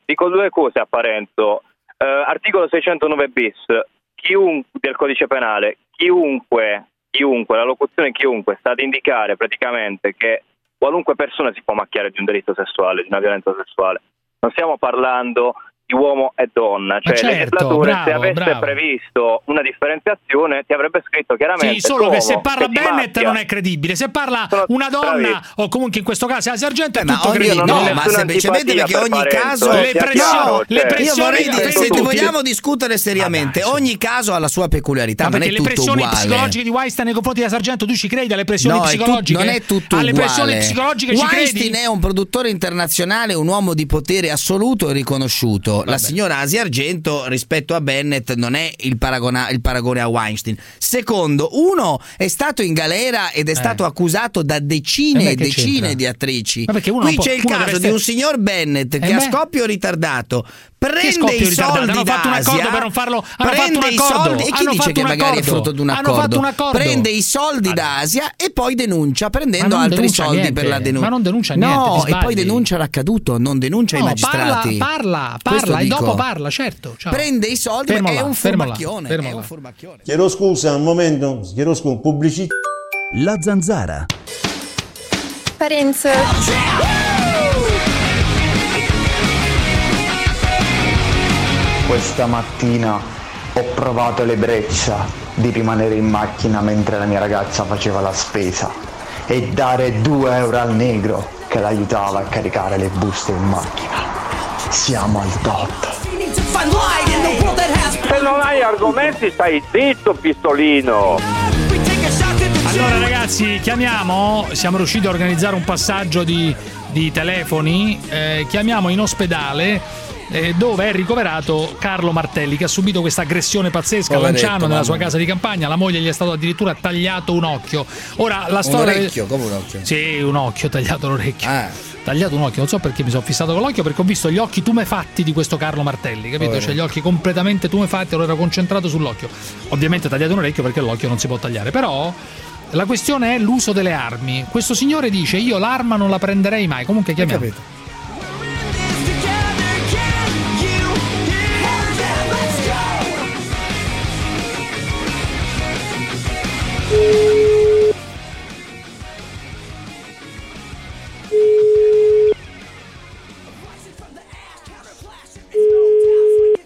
dico due cose a Parenzo. Eh, articolo 609 bis, chiunque, del codice penale, chiunque, chiunque, la locuzione chiunque sta ad indicare praticamente che qualunque persona si può macchiare di un delitto sessuale, di una violenza sessuale. Non stiamo parlando di uomo e donna, cioè certo, Eh, il legislatore se bravo, avesse bravo. previsto una differenziazione ti avrebbe scritto chiaramente Sì, solo che se parla Bennett non è credibile. Se parla una donna, bravissimo. o comunque in questo caso la sergente, è Ma tutto credibile. no, ma semplicemente perché ogni caso le pressioni, le Io pressioni vorrei dire, se vogliamo discutere seriamente, ogni caso ha la sua peculiarità, Ma non perché è le tutto pressioni uguale. psicologiche di Weinstein nei confronti della Sargento tu ci credi alle pressioni No, psicologiche? non è tutto alle uguale. pressioni psicologiche ci Weinstein credi? è un produttore internazionale, un uomo di potere assoluto e riconosciuto. La signora Asia Argento rispetto a Bennett non è il, paragona- il paragone a Weinstein. Secondo, uno è stato in galera ed è stato accusato da decine Eh e beh, che decine c'entra? di attrici. Qui c'è il caso deve di un essere- signor Bennett Eh che a scoppio ritardato prende i soldi Hanno fatto un accordo d'Asia, per non farlo- hanno prende fatto un i accordo, soldi e chi hanno dice che magari è frutto di un hanno accordo? fatto un accordo. Prende i soldi d'Asia e poi denuncia prendendo altri soldi niente, per la denuncia. ma non denuncia niente, No, e poi denuncia l'accaduto, non denuncia i No, magistrati. parla, parla, parla e dico. dopo parla, certo. ciao. Prende i soldi, Fermo ma è un furbacchione. è un furbacchione. Chiedo scusa un momento, chiedo scusa, pubblicità. La zanzara. Parenzo. Questa mattina ho provato l'ebbrezza di rimanere in macchina mentre la mia ragazza faceva la spesa e dare 2 euro al negro che l'aiutava a caricare le buste in macchina. Siamo al top. Se non hai argomenti stai zitto pistolino. Allora ragazzi, chiamiamo, siamo riusciti a organizzare un passaggio di, di telefoni, eh, chiamiamo in ospedale eh, dove è ricoverato Carlo Martelli che ha subito questa aggressione pazzesca a Poveretto, Lanciano nella sua casa di campagna, la moglie gli è stato addirittura tagliato un occhio. Ora la storia... Un orecchio, come un occhio? Sì, un occhio, tagliato l'orecchio. Ah. Tagliato un occhio, non so perché mi sono fissato con l'occhio, perché ho visto gli occhi tumefatti di questo Carlo Martelli, capito? Povero. Cioè gli occhi completamente tumefatti, allora ero concentrato sull'occhio. Ovviamente tagliato un orecchio perché l'occhio non si può tagliare, però la questione è l'uso delle armi. Questo signore dice io l'arma non la prenderei mai, comunque chiamiamo.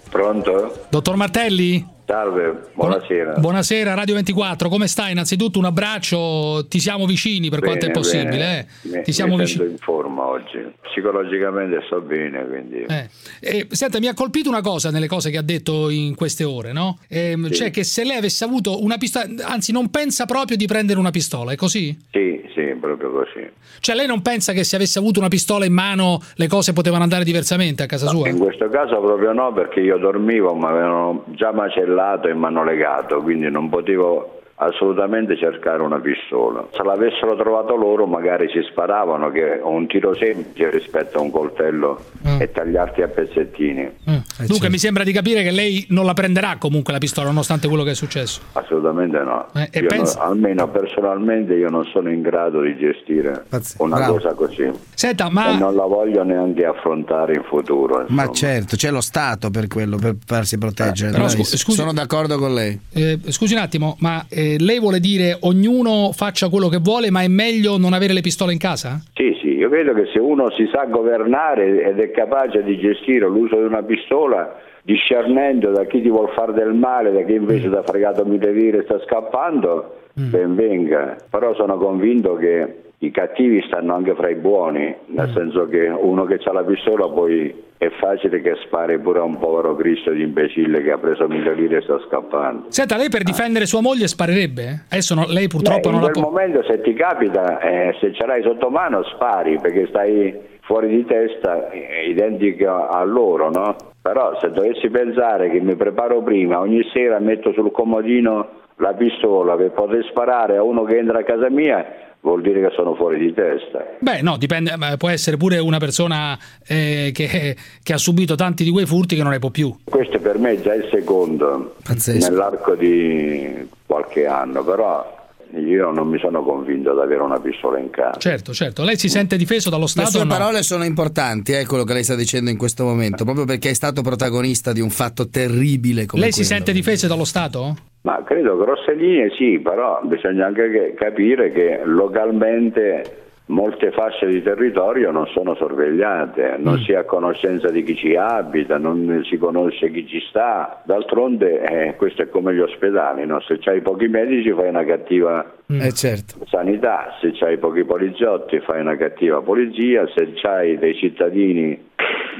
Pronto? Dottor Martelli? Salve, buonasera. Buonasera Radio 24, come stai? Innanzitutto un abbraccio, ti siamo vicini per quanto è Bene, possibile, bene. eh. Mi, Ti siamo vicini. in forma oggi. Psicologicamente sto bene, quindi... Eh. Eh, senta, mi ha colpito una cosa nelle cose che ha detto in queste ore, no? Ehm, Sì. Cioè che se lei avesse avuto una pistola, anzi non pensa proprio di prendere una pistola, è così? Sì, sì, proprio così. Cioè lei non pensa che se avesse avuto una pistola in mano le cose potevano andare diversamente a casa sua? In questo caso proprio no, perché io dormivo, mi avevano già macellato e mi hanno legato, quindi non potevo assolutamente cercare una pistola. Se l'avessero trovato loro magari ci sparavano che è un tiro semplice rispetto a un coltello e tagliarti a pezzettini. Mm. Dunque mi sembra di capire che lei non la prenderà comunque la pistola nonostante quello che è successo. Assolutamente no. Eh, e Io pensa- no- almeno personalmente io non sono in grado di gestire una Bravo. cosa così. Senta, ma E non la voglio neanche affrontare in futuro. Ma insomma. certo, c'è lo Stato per quello, per farsi proteggere. Però Dai, scu- scusi- Sono d'accordo con lei. Eh, scusi un attimo, ma eh, lei vuole dire ognuno faccia quello che vuole, ma è meglio non avere le pistole in casa? Sì, sì, io credo che se uno si sa governare ed è capace di gestire l'uso di una pistola, discernendo da chi ti vuol fare del male, da chi invece ti ha fregato mille lire e sta scappando, ben venga. Però sono convinto che i cattivi stanno anche fra i buoni, nel senso che uno che ha la pistola poi è facile che spari pure a un povero Cristo di imbecille che ha preso mille lire e sta scappando. Senta, lei per difendere sua moglie sparerebbe? Adesso no- lei purtroppo Beh, non in la quel può. momento se ti capita, eh, se ce l'hai sotto mano spari perché stai fuori di testa, eh, identico a loro, no? Però se dovessi pensare che mi preparo prima, ogni sera metto sul comodino la pistola per poter sparare a uno che entra a casa mia, vuol dire che sono fuori di testa. Beh, no, dipende, può essere pure una persona eh, che, che ha subito tanti di quei furti che non ne può più. Questo per me è già il secondo nell'arco di qualche anno, però io non mi sono convinto ad avere una pistola in casa. Certo, certo. Lei si sente difeso dallo Le Stato sue o no? parole sono importanti, è quello che lei sta dicendo in questo momento, proprio perché è stato protagonista di un fatto terribile come Lei si quello. sente difeso dallo Stato? Ma credo grosse linee sì, però bisogna anche che- capire che localmente molte fasce di territorio non sono sorvegliate, non si è a conoscenza di chi ci abita, non si conosce chi ci sta. D'altronde eh, questo è come gli ospedali, no? se c'hai pochi medici fai una cattiva Eh certo. sanità, se c'hai pochi poliziotti fai una cattiva polizia, se c'hai dei cittadini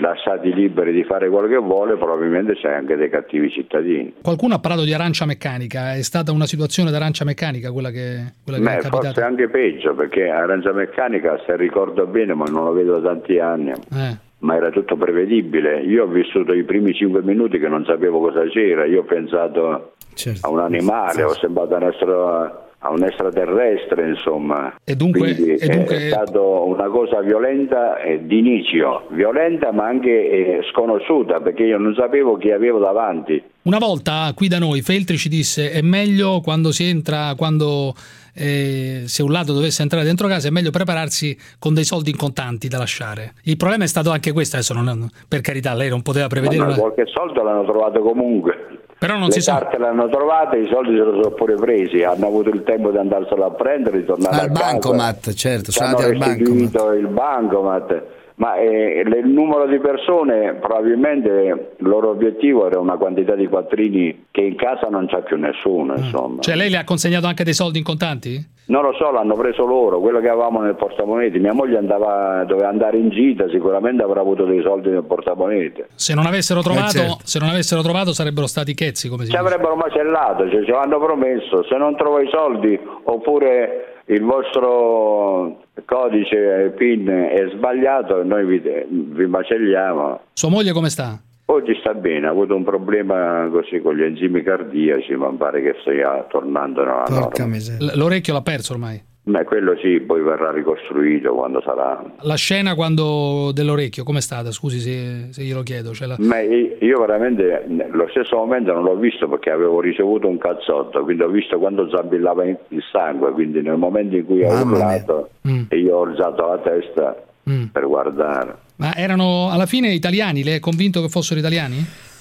lasciati liberi di fare quello che vuole probabilmente c'hai anche dei cattivi cittadini. Qualcuno ha parlato di arancia meccanica, è stata una situazione d'arancia meccanica quella che, quella che Beh, è capitata? forse anche peggio perché Arancia Meccanica, se ricordo bene, ma non lo vedo da tanti anni, Eh. ma era tutto prevedibile. Io ho vissuto i primi cinque minuti che non sapevo cosa c'era, io ho pensato Certo. a un animale, ho sembrato un estro- a un extraterrestre, insomma. E dunque- Quindi e dunque- è stata una cosa violenta eh, d'inizio, violenta ma anche eh, sconosciuta perché io non sapevo chi avevo davanti. Una volta qui da noi Feltri ci disse è meglio quando si entra, quando eh, se un lato dovesse entrare dentro casa è meglio prepararsi con dei soldi in contanti da lasciare. Il problema è stato anche questo, adesso non- per carità lei non poteva prevedere Ma una... qualche soldo l'hanno trovato comunque. Però non Le si sa. carte l'hanno trovate, i soldi se lo sono pure presi, hanno avuto il tempo di andarselo a prendere, di tornare Al a casa. bancomat, certo, sono Hanno andati al bancomat. restituito il bancomat. Ma eh, il numero di persone, probabilmente il loro obiettivo era una quantità di quattrini che in casa non c'è più nessuno, insomma. Cioè lei le ha consegnato anche dei soldi in contanti? Non lo so, l'hanno preso loro, quello che avevamo nel portamonete. Mia moglie andava, doveva andare in gita, sicuramente avrà avuto dei soldi nel portamonete. Se non avessero trovato, certo. se non avessero trovato sarebbero stati chezzi, come si Ci dice. avrebbero macellato, cioè, ce l'hanno promesso, se non trovo i soldi oppure il vostro codice PIN è sbagliato, noi vi, vi macelliamo. Sua moglie come sta? Oggi sta bene, ha avuto un problema così con gli enzimi cardiaci, ma pare che stia tornando nella norma. L- l'orecchio l'ha perso ormai. Ma quello sì, poi verrà ricostruito quando sarà. La scena quando dell'orecchio, com'è stata? Scusi se, se glielo chiedo. Cioè la- Ma io veramente lo stesso momento non l'ho visto perché avevo ricevuto un cazzotto, quindi ho visto quando zabillava il sangue, quindi nel momento in cui mia. urlato Mm. e io ho alzato la testa Mm. per guardare. Ma erano alla fine italiani? Lei è convinto che fossero italiani?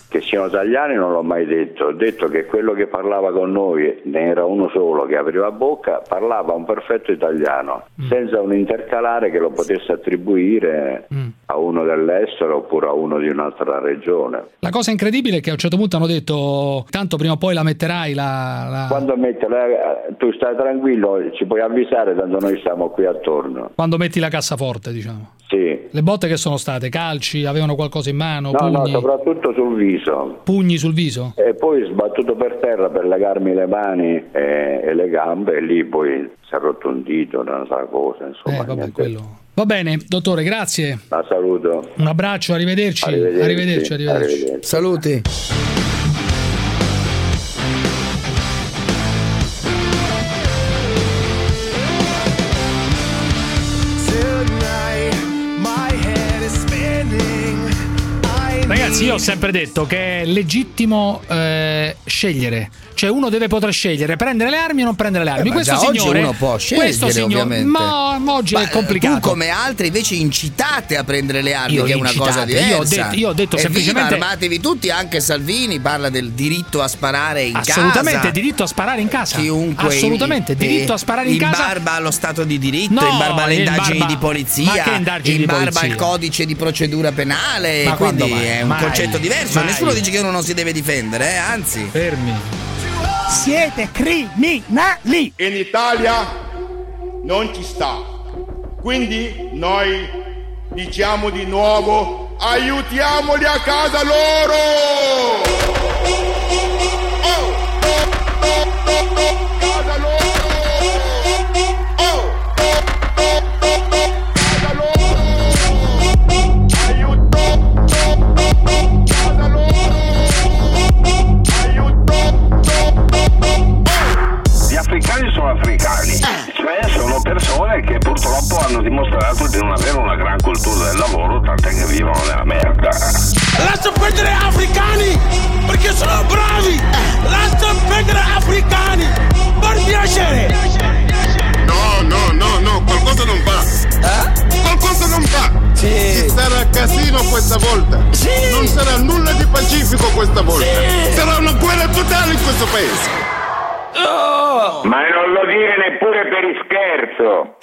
Che siano italiani non l'ho mai detto, ho detto che quello che parlava con noi ne era uno solo che apriva bocca, parlava un perfetto italiano, Mm. senza un intercalare che lo potesse attribuire Mm. a uno dell'estero oppure a uno di un'altra regione. La cosa incredibile è che a un certo punto hanno detto tanto prima o poi la metterai la... la- Quando mette la- tu stai tranquillo, ci puoi avvisare, tanto noi stiamo qui attorno. quando metti la cassaforte, diciamo. Sì. Le botte che sono state? Calci? Avevano qualcosa in mano? No, no, pugni? soprattutto sul viso. Pugni sul viso? E poi sbattuto per terra per legarmi le mani e, e le gambe e lì poi si è rotto un dito, un'altra cosa, insomma. Eh, vabbè, niente. quello. Va bene, dottore, grazie. La saluto. Un abbraccio, arrivederci. Arrivederci, Arrivederci, arrivederci. arrivederci. Saluti. Ragazzi, io ho sempre detto che è legittimo eh, scegliere. Cioè uno deve poter scegliere prendere le armi o non prendere le armi. Eh, ma questo signore uno può scegliere, questo signore, ovviamente. Ma, ma oggi Ma, è complicato. Tu come altri invece incitate a prendere le armi, Io che è una cosa diversa. io ho detto- io ho detto Evviva, semplicemente- armatevi tutti, anche Salvini parla del diritto a sparare in Assolutamente casa. diritto a sparare in casa. Chiunque Assolutamente, in, diritto a sparare in in casa. barba allo stato di diritto, No, in barba alle in indagini barba- di polizia, ma che indagini in di barba al codice di procedura penale. Ma quindi è un Mai. concetto diverso. Mai. Nessuno dice che uno non si deve difendere, eh, anzi. Fermi. Siete criminali! In Italia non ci sta. Quindi noi diciamo di nuovo aiutiamoli a casa loro! Oh! Neppure per ischerzo.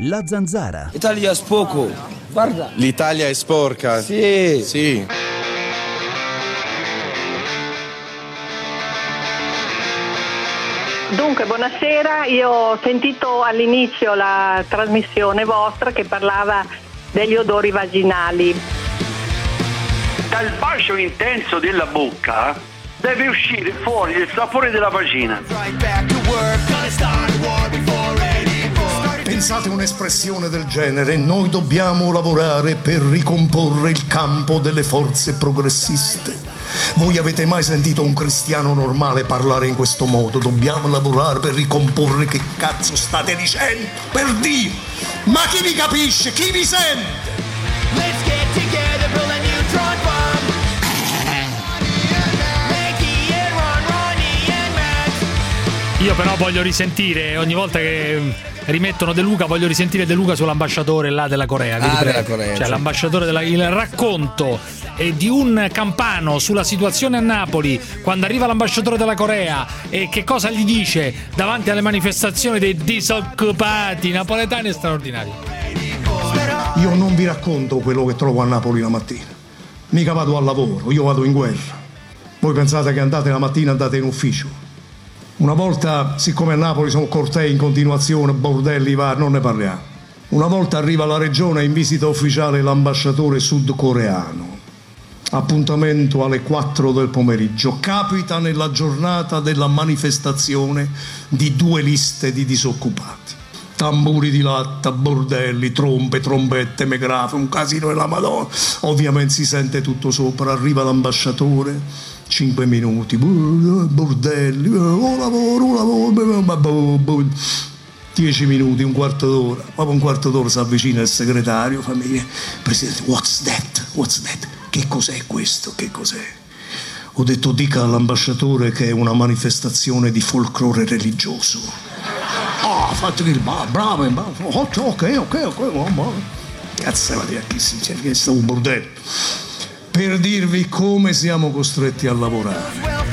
La zanzara. Italia spoco. Guarda. L'Italia è sporca. Sì. Sì. Dunque, buonasera. Io ho sentito all'inizio la trasmissione vostra che parlava degli odori vaginali. Dal bacio intenso della bocca deve uscire fuori il sapore della vagina. Pensate un'espressione del genere, noi dobbiamo lavorare per ricomporre il campo delle forze progressiste. Voi avete mai sentito un cristiano normale parlare in questo modo? Dobbiamo lavorare per ricomporre che cazzo state dicendo? Per Dio! Ma chi vi capisce? Chi vi sente? Io però voglio risentire ogni volta che rimettono De Luca, voglio risentire De Luca sull'ambasciatore là della Corea. Ah, della Corea, Cioè sì. l'ambasciatore della il racconto eh, di un campano sulla situazione a Napoli quando arriva l'ambasciatore della Corea e che cosa gli dice davanti alle manifestazioni dei disoccupati napoletani è straordinario. Io non vi racconto quello che trovo a Napoli la mattina. Mica vado al lavoro, io vado in guerra. Voi pensate che andate la mattina andate in ufficio. Una volta, siccome a Napoli sono cortei in continuazione, bordelli, var, non ne parliamo. Una volta arriva alla regione in visita ufficiale l'ambasciatore sudcoreano. Appuntamento alle 4 del pomeriggio. Capita nella giornata della manifestazione di due liste di disoccupati. Tamburi di latta, bordelli, trombe, trombette, megrafe, un casino della Madonna. Ovviamente si sente tutto sopra, arriva l'ambasciatore, 5 minuti, bordelli, un lavoro, un lavoro, 10 minuti, un quarto d'ora. Dopo un quarto d'ora si avvicina il segretario, famiglia, presidente, what's that? What's that? Che cos'è questo? Che cos'è? Ho detto dica all'ambasciatore che è una manifestazione di folklore religioso. Ah, fatto il bravo, bravo, ok, ok, ok, ok, oh, ma- cazzo va dire chi si c'è, che sta un bordello. Per dirvi come siamo costretti a lavorare.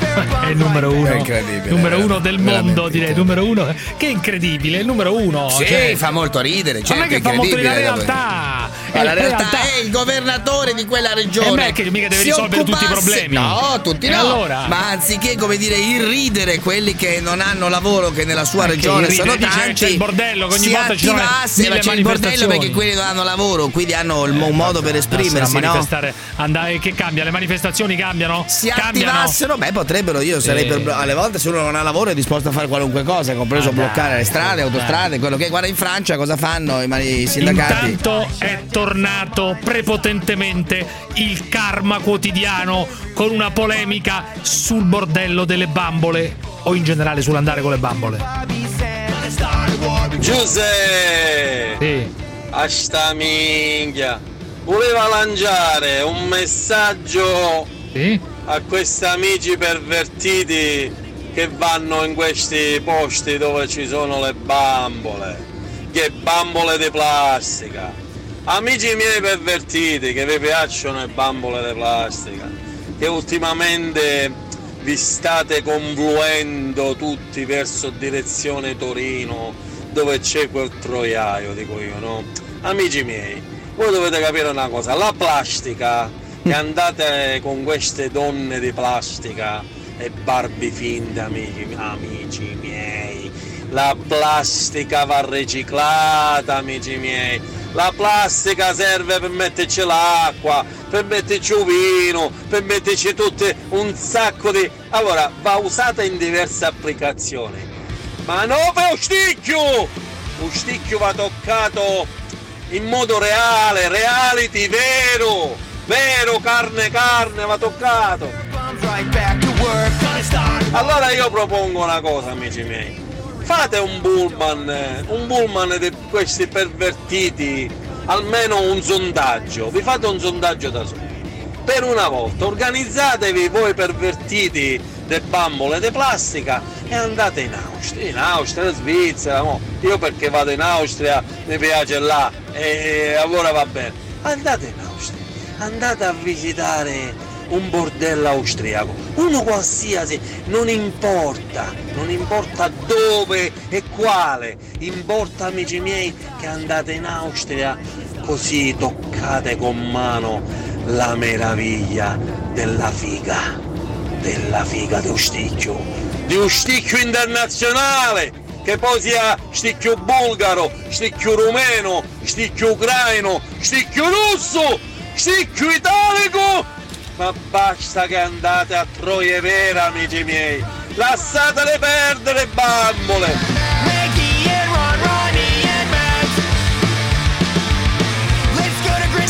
È il numero uno. È incredibile, Numero uno del mondo, direi. Numero uno. Che incredibile, il numero uno. Sì, cioè- fa molto ridere. Certo, non è che fa molto ridere la realtà. Ma la È realtà è il governatore di quella regione. E che mica deve si risolvere tutti i occupasse- problemi. No, tutti no. allora? Ma anziché, come dire, irridere quelli che non hanno lavoro, che nella sua regione irridere? sono Dice, tanti. c'è il bordello, ogni volta ci sono ma c'è il bordello perché quelli non hanno lavoro, quindi hanno il mo- un modo per esprimersi, no? manifestare, andare, che cambia? Le manifestazioni cambiano? Si cambiano. attivassero, beh, potrebbero. Io sarei Eh. per. Alle volte, se uno non ha lavoro, è disposto a fare qualunque cosa, compreso Ah, dai, bloccare le strade, dai. autostrade, quello che. Guarda in Francia cosa fanno i, i sindacati. Intanto è tornato prepotentemente il karma quotidiano con una polemica sul bordello delle bambole o in generale sull'andare con le bambole. Giuseppe! Sì. A sta minchia! Voleva lanciare un messaggio a questi amici pervertiti che vanno in questi posti dove ci sono le bambole, che bambole di plastica. Amici miei pervertiti che vi piacciono le bambole di plastica, che ultimamente vi state confluendo tutti verso direzione Torino dove c'è quel troiaio, dico io, no? Amici miei, voi dovete capire una cosa, la plastica, che andate con queste donne di plastica e barbi finte, amici, amici miei, la plastica va riciclata, amici miei, la plastica serve per metterci l'acqua, per metterci il vino, per metterci tutte un sacco di... Allora, va usata in diverse applicazioni, ma non per lo sticchio! Lo sticchio va toccato in modo reale, reality, vero! Vero, carne, carne, va toccato! Allora io propongo una cosa, amici miei. Fate un bullman, eh, un bullman di questi pervertiti, almeno un sondaggio. Vi fate un sondaggio da soli. Per una volta organizzatevi voi pervertiti de bambole di plastica e andate in Austria, in Austria, in Svizzera, mo. io perché vado in Austria mi piace là e allora va bene. Andate in Austria, andate a visitare un bordello austriaco, uno qualsiasi, non importa, non importa dove e quale, importa amici miei che andate in Austria così toccate con mano la meraviglia della figa, della figa di Usticchio, di Usticchio internazionale, che poi sia sticchio bulgaro, sticchio rumeno, sticchio ucraino, sticchio russo, sticchio italico, ma basta che andate a Troie Vera, amici miei. Lasciatele perdere, bambole.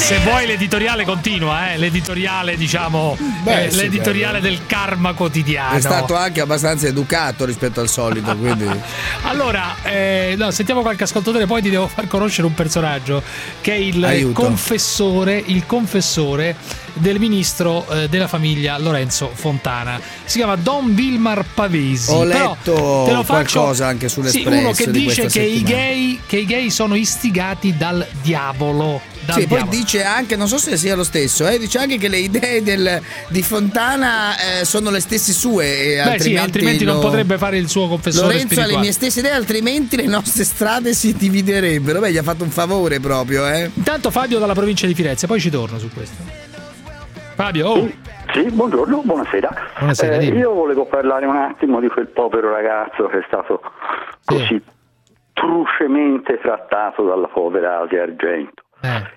Se vuoi l'editoriale continua, eh? l'editoriale diciamo, Beh, eh, sì, l'editoriale del karma quotidiano. È stato anche abbastanza educato rispetto al solito, quindi... Allora, eh, no, sentiamo qualche ascoltatore, poi ti devo far conoscere un personaggio che è il Aiuto. confessore, il confessore del ministro eh, della famiglia Lorenzo Fontana. Si chiama Don Vilmar Pavesi. Ho Però letto te lo faccio- qualcosa anche sull'Espresso Sì, uno che di dice che i, gay, che i gay sono istigati dal diavolo. Sì, poi dice anche, non so se sia lo stesso, eh, dice anche che le idee del- di Fontana eh, sono le stesse sue. E Beh, altrimenti sì, altrimenti non lo- potrebbe fare il suo confessore Lorenzo ha le spirituale. mie stesse idee, altrimenti le nostre strade si dividerebbero. Beh, gli ha fatto un favore proprio, eh. Intanto Fabio dalla provincia di Firenze, poi ci torno su questo. Fabio, oh. Sì, buongiorno, buonasera. Buonasera, Eh, io volevo parlare un attimo di quel povero ragazzo che è stato così trucemente trattato dalla povera Asia Argento.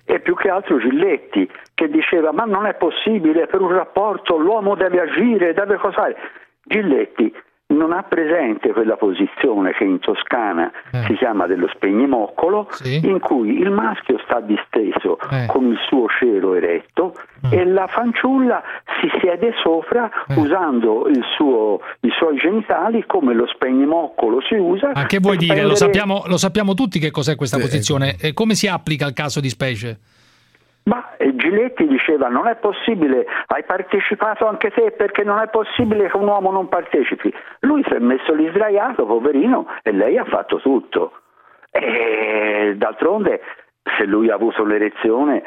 E più che altro Gilletti che diceva ma non è possibile per un rapporto l'uomo deve agire, deve cosare. Gilletti non ha presente quella posizione che in Toscana si chiama dello spegnimoccolo, in cui il maschio sta disteso con il suo cielo eretto e la fanciulla si siede sopra usando il suo- i suoi genitali come lo spegnimoccolo si usa. Ma che vuoi dire? Lo prendere- sappiamo, lo sappiamo tutti che cos'è questa posizione. E come si applica al caso di specie? Ma eh, Giletti diceva non è possibile, hai partecipato anche te perché non è possibile che un uomo non partecipi. Lui si è messo lì sdraiato, poverino, e lei ha fatto tutto. E d'altronde se lui ha avuto l'erezione,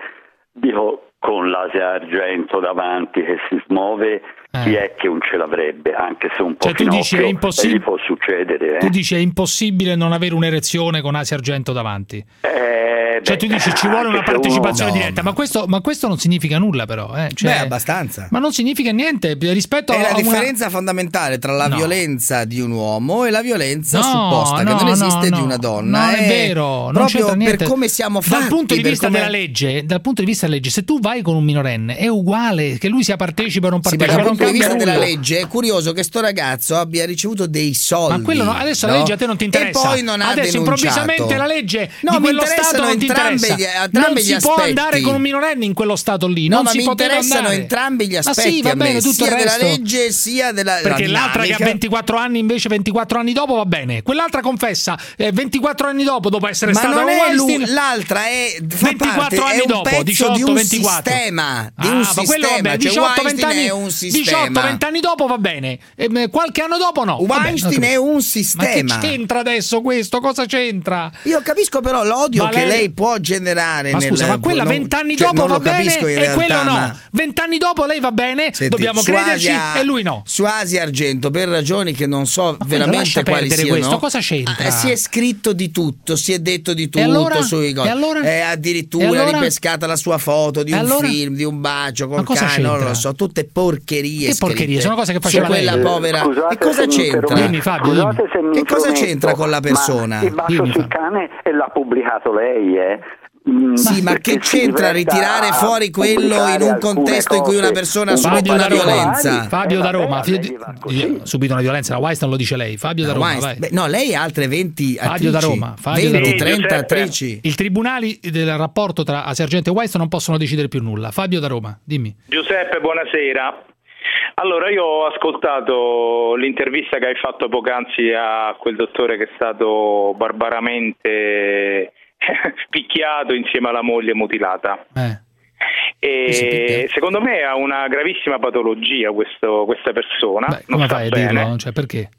dico con l'Asia Argento davanti che si smuove, chi è che non ce l'avrebbe, anche se un po' Eh. Cioè, tu dici è impossib- gli può succedere. eh. Tu dici è impossibile non avere un'erezione con Asia Argento davanti. Eh, Cioè, beh, tu dici ci vuole una se uno- partecipazione no. diretta, ma questo, ma questo non significa nulla, però. Eh? Cioè- Beh, abbastanza. Ma non significa niente rispetto È a la a una- differenza fondamentale tra la No. violenza di un uomo e la violenza No, supposta, no, che non esiste no, di no. una donna. Non è vero, non proprio c'entra niente. per come siamo fatti. Dal punto di vista come- della legge, dal punto di vista della legge, se tu vai con un minorenne è uguale che lui sia partecipe o non Sì, ma partecipe, dal non punto di cambia vista nulla. della legge è curioso che sto ragazzo abbia ricevuto dei soldi. Ma quello no- adesso la no? legge a te non ti interessa. E poi non ha Adesso denunciato. improvvisamente la legge no, di quello Stato non ti interessa. gli- non si può aspetti. andare con un minorenne in quello stato lì. No, non ma si mi interessano andare. entrambi gli Ma aspetti sì, va bene, tutto sia della legge sia della la Perché l'altra che ha dinamica. 24 anni invece 24 anni dopo va bene. Quell'altra confessa eh, 24 anni dopo dopo essere Ma stata non è lui- l'altra è fa 24 parte- anni è un dopo, pezzo 18, di un 24. sistema, di Ah, un ma sistema, quello va bene, cioè 18, 20 Weinstein anni, un 18, sistema. 20 anni dopo va bene. Ehm, qualche anno dopo no. Weinstein capito. è un Ma sistema. che c'entra adesso questo? Cosa c'entra? Io capisco però l'odio Ma che lei- lei può generare Ma nel scusa, ma quella non- 20 anni cioè, dopo va bene e quello realtà, no. ma- 20 anni dopo lei va bene, Senti, dobbiamo su crederci e lui no. Su Asia Argento, per ragioni che non so lascia veramente quali siano. questo, cosa c'entra? eh, si è scritto di tutto, si è detto di tutto E allora? sui. E allora? Eh, addirittura E allora? ripescata la sua foto di E un film, di un bacio Ma col cane, non lo so, tutte porcherie. Che porcherie? scritte Sono cose che su faceva quella lei. povera. Scusate e cosa c'entra? Dimmi, Fabio, Scusate se mi Che cosa c'entra con la persona? Ma il bacio Dimmi, sul Fabio. cane e l'ha pubblicato lei, eh? Mm, Sì, ma che c'entra ritirare fuori quello in un contesto in cui una persona ha Fabio una Roma, violenza? Fabio Eh, da vabbè, Roma, a Fio- lei va così. io- subito una violenza, la Weinstein lo dice lei, Fabio da No, Roma, beh, no, lei ha altre 20 Fabio attrici. da Roma, Fabio da 20, Roma. 30 Giuseppe. attrici. I tribunali del rapporto tra Asia Argento e Weinstein non possono decidere più nulla. Fabio da Roma, dimmi. Giuseppe, buonasera. Allora, io ho ascoltato l'intervista che hai fatto poc'anzi a quel dottore che è stato barbaramente picchiato insieme alla moglie mutilata. Eh. E secondo me ha una gravissima patologia questo- questa persona. Beh, come fai a dirlo? Cioè, perché?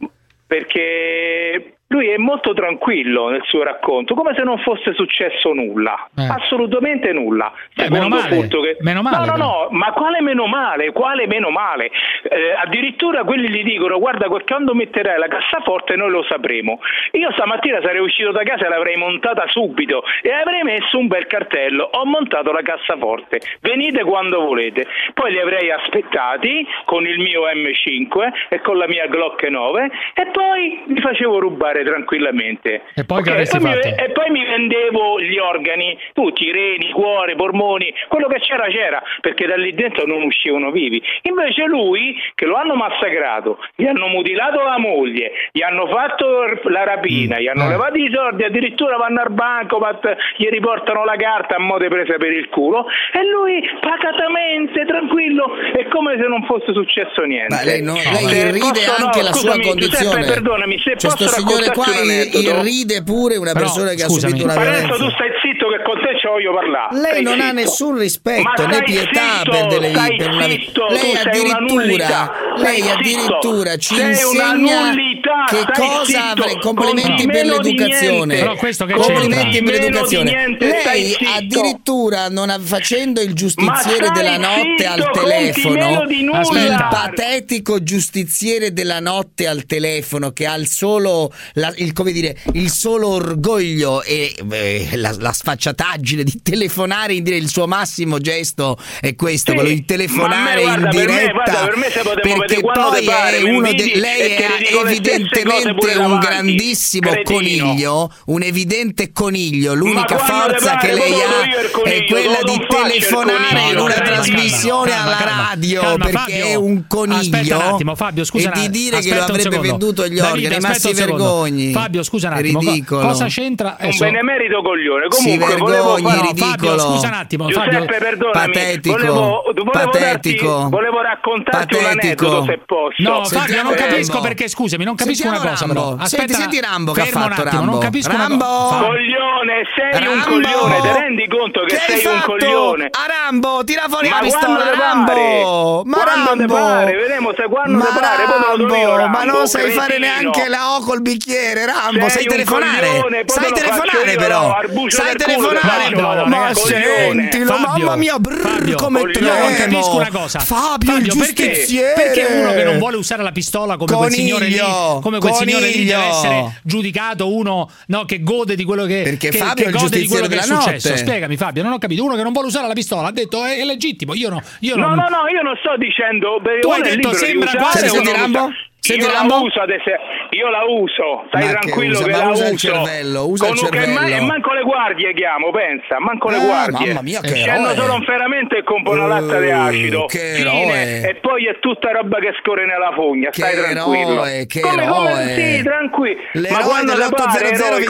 Perché lui è molto tranquillo nel suo racconto, come se non fosse successo nulla, Eh. assolutamente nulla. Eh, meno male, punto che- meno male, No, no, però. no, ma quale meno male? Quale meno male? Eh, addirittura quelli gli dicono guarda quando metterai la cassaforte noi lo sapremo. Io stamattina sarei uscito da casa e l'avrei montata subito e avrei messo un bel cartello, ho montato la cassaforte, venite quando volete. Poi li avrei aspettati con il mio M5 e con la mia Glock 9 e poi li facevo rubare tranquillamente. E poi che Ok, avresti poi mi- e poi mi vendevo gli organi, tutti, i reni, cuore, polmoni, quello che c'era c'era, perché da lì dentro non uscivano vivi. Invece lui, che lo hanno massacrato, gli hanno mutilato la moglie, gli hanno fatto la rapina, gli hanno Eh. levato i soldi, addirittura vanno al bancomat, gli riportano la carta a mo' di presa per il culo, e lui pacatamente, tranquillo, è come se non fosse successo niente. Ma lei, no- lei irride posso- no, anche la sua scusami, condizione. Giuseppe, perdonami, se Cioè, posso signore qua irride pure una Però, persona che scusami. ha subito una Parenzo, tu violenza. stai zitto che con te ci voglio parlare. Lei Stai non ha zitto. nessun rispetto né pietà zitto, per delle per una zitto, Lei tu addirittura, lei addirittura ci sei una insegna nullità, che cosa avrei complimenti per l'educazione. niente. Però questo che complimenti c'entra? per l'educazione. niente, Lei addirittura non ha- facendo il giustiziere della notte al telefono, il patetico giustiziere della notte al telefono che ha il solo la- il, come dire, il solo orgoglio e eh, la, la sfacciataggine di telefonare in dire il suo massimo gesto è questo, Sì, quello di telefonare me, in guarda, per me- diretta guarda, per me perché poi pare, è uno de- lei è evidentemente un davanti, grandissimo cretino. coniglio, un evidente coniglio, l'unica forza pare, che lei ha è quella di telefonare in una trasmissione calma, alla radio calma, perché Fabio. è un coniglio Aspetta un attimo, Fabio, scusa e di dire che lo avrebbe venduto gli organi, ma si secondo. Vergogni. Fabio, scusa un attimo, co- Ridicolo. cosa c'entra? Un adesso- benemerito coglione. Si Comunque, volevo vergogni, No, ridicolo. Fabio, scusa un attimo, Giuseppe, Fabio. perdonami. Patetico, volevo, volevo patetico. darti- volevo raccontarti un Patetico. aneddoto se posso. No, Sentiamo Fabio, non Rambo. capisco perché, scusami, non capisco Sentiamo una cosa Rambo. però. Aspetta, Senti, senti Rambo che ha un fatto, attimo, Rambo. non capisco Rambo. una. Coglione, sei un Rambo. coglione, ti rendi conto che, Che sei un coglione? A Rambo, tira fuori Ma la pistola, Rambo! Ma Rambo! Vedremo se quando ma te pare, Rambo, Rambo, ma non sai fare neanche la O col bicchiere, Rambo, Sei sai telefonare? coglione, sai telefonare però. Sai culo, telefonare? te faccio, ma sentilo, Fabio, mamma mia, brrr, Fabio, come. Io non tremo. capisco una cosa. Fabio, il perché, perché uno che non vuole usare la pistola come quel signore lì, Coniglio, come quel signore lì deve coniglio. essere giudicato uno no, che gode di quello che, Perché che, Fabio che è il gode di quello che è successo. notte. Spiegami Fabio, non ho capito. Uno che non vuole usare la pistola ha detto è, è legittimo. Io no, io No, non no, no, io non sto dicendo. Tu hai detto sembra usare quasi- Rambo? Senti, io la Lambo? uso ad esempio, io la uso, stai Ma che tranquillo usa? che, Ma la usa il uso. cervello, usa Con il un- che ma- cervello. e manco le guardie chiamo, pensa, manco le Ah, guardie. mamma mia, che Scendono eroe. solo un ferramento e compro una latta di acido. che Fine. eroe. E poi è tutta roba che scorre nella fogna, stai Che tranquillo. eroe, che come, eroe. come sì, tranquillo. Ma L'eroe quando le pare, eroe, il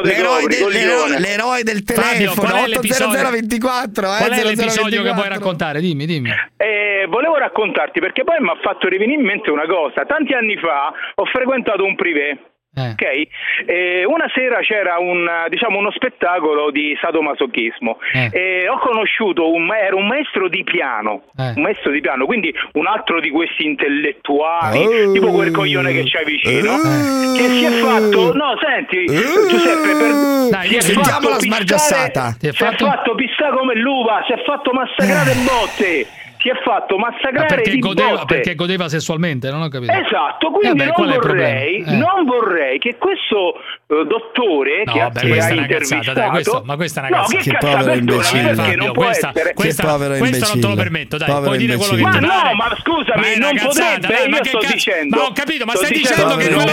dei L'eroe, del, l'eroe- telefono qual è l'episodio? 80024 eh, Qual è 0024. l'episodio che vuoi raccontare? Dimmi, dimmi. Eh, volevo raccontarti perché poi mi ha fatto rivenire in mente una cosa. Tanti anni fa ho frequentato un privé. Ok? E una sera c'era un, diciamo, uno spettacolo di sadomasochismo e ho conosciuto un, ma- era un maestro di piano, un maestro di piano, quindi un altro di questi intellettuali, tipo quel coglione che c'hai vicino, che si è fatto, no senti, Giuseppe, per, Dai, si è sentiamo fatto la pistare-. Si è fatto pistare come l'uva, si è fatto massacrare in botte, si è fatto Ma massacrare perché di godeva, botte. perché godeva sessualmente, non ho capito. Esatto, quindi Eh beh, non, vorrei, Eh. non vorrei che questo eh, dottore No, che, vabbè, che questa ha è una cazzata, intervistato dai, questo- ma questa è una no, cazzata. che, Che povero imbecille. perché Fabio, questa- essere questa- povero questo non te lo imbecille. permetto, dai, Povero puoi dire quello che ma ti no, ma scusami, Ma è una non cazzata, potrebbe, dai, ma io sto cazzo- dicendo Ma ho capito, ma sto stai dicendo che quello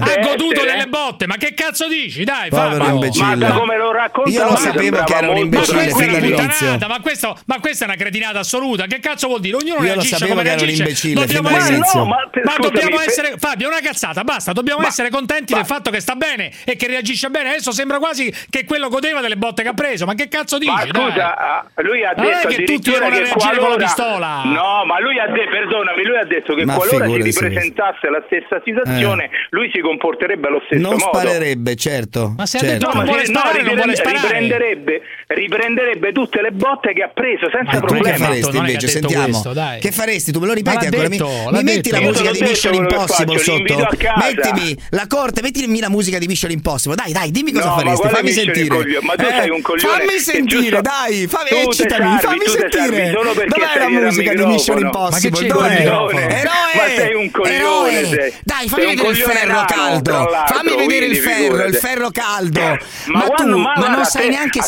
ha goduto delle botte, ma che cazzo dici? Dai, Povero imbecille. Ma come lo raccontava Io lo sapevo che era un imbecille questa è fin una dall'inizio. puttanata, ma, questo, ma questa è una cretinata assoluta. Che cazzo vuol dire? Ognuno Io reagisce come che era un reagisce. Dobbiamo essere. No, ma ma scusami, dobbiamo essere Fabio, è una cazzata, basta, dobbiamo essere contenti del fatto che sta bene e che reagisce bene. Adesso sembra quasi che quello godeva delle botte che ha preso. Ma che cazzo dici? Ma dai? scusa, ah, lui ha Non è detto che tutti devono reagire con la qualora... pistola. No, ma lui ha detto, perdonami, lui ha detto che Ma qualora si ripresentasse la stessa situazione, lui si comporterebbe allo stesso Non modo. sparerebbe, certo. Ma se ha certo. detto No, non ma vuole si- sparare, non vuole sparare. riprenderebbe, riprenderebbe tutte le botte che ha preso senza Ma tu che problemi. faresti non invece? Sentiamo. questo, dai. Che faresti? Tu me lo ripeti ancora? Mi, detto, mi l'ha metti la musica di Mission Impossible faccio, sotto. Mettimi la corte, mettimi la musica di Mission Impossible. Dai, dai, dimmi cosa No, faresti. Fammi sentire. Ma tu Eh, sei un coglione Fammi sentire, giusto- dai. Fammi, eccitami, salvi, fammi sentire. Dov'è la musica di Mission. Impossible? Ma che c'è Dov'è? Eroe! Ma sei un coglione, Eroe! Dai, fammi vedere il ferro caldo. Fammi vedere il ferro, il ferro caldo. Ma tu, non sai neanche a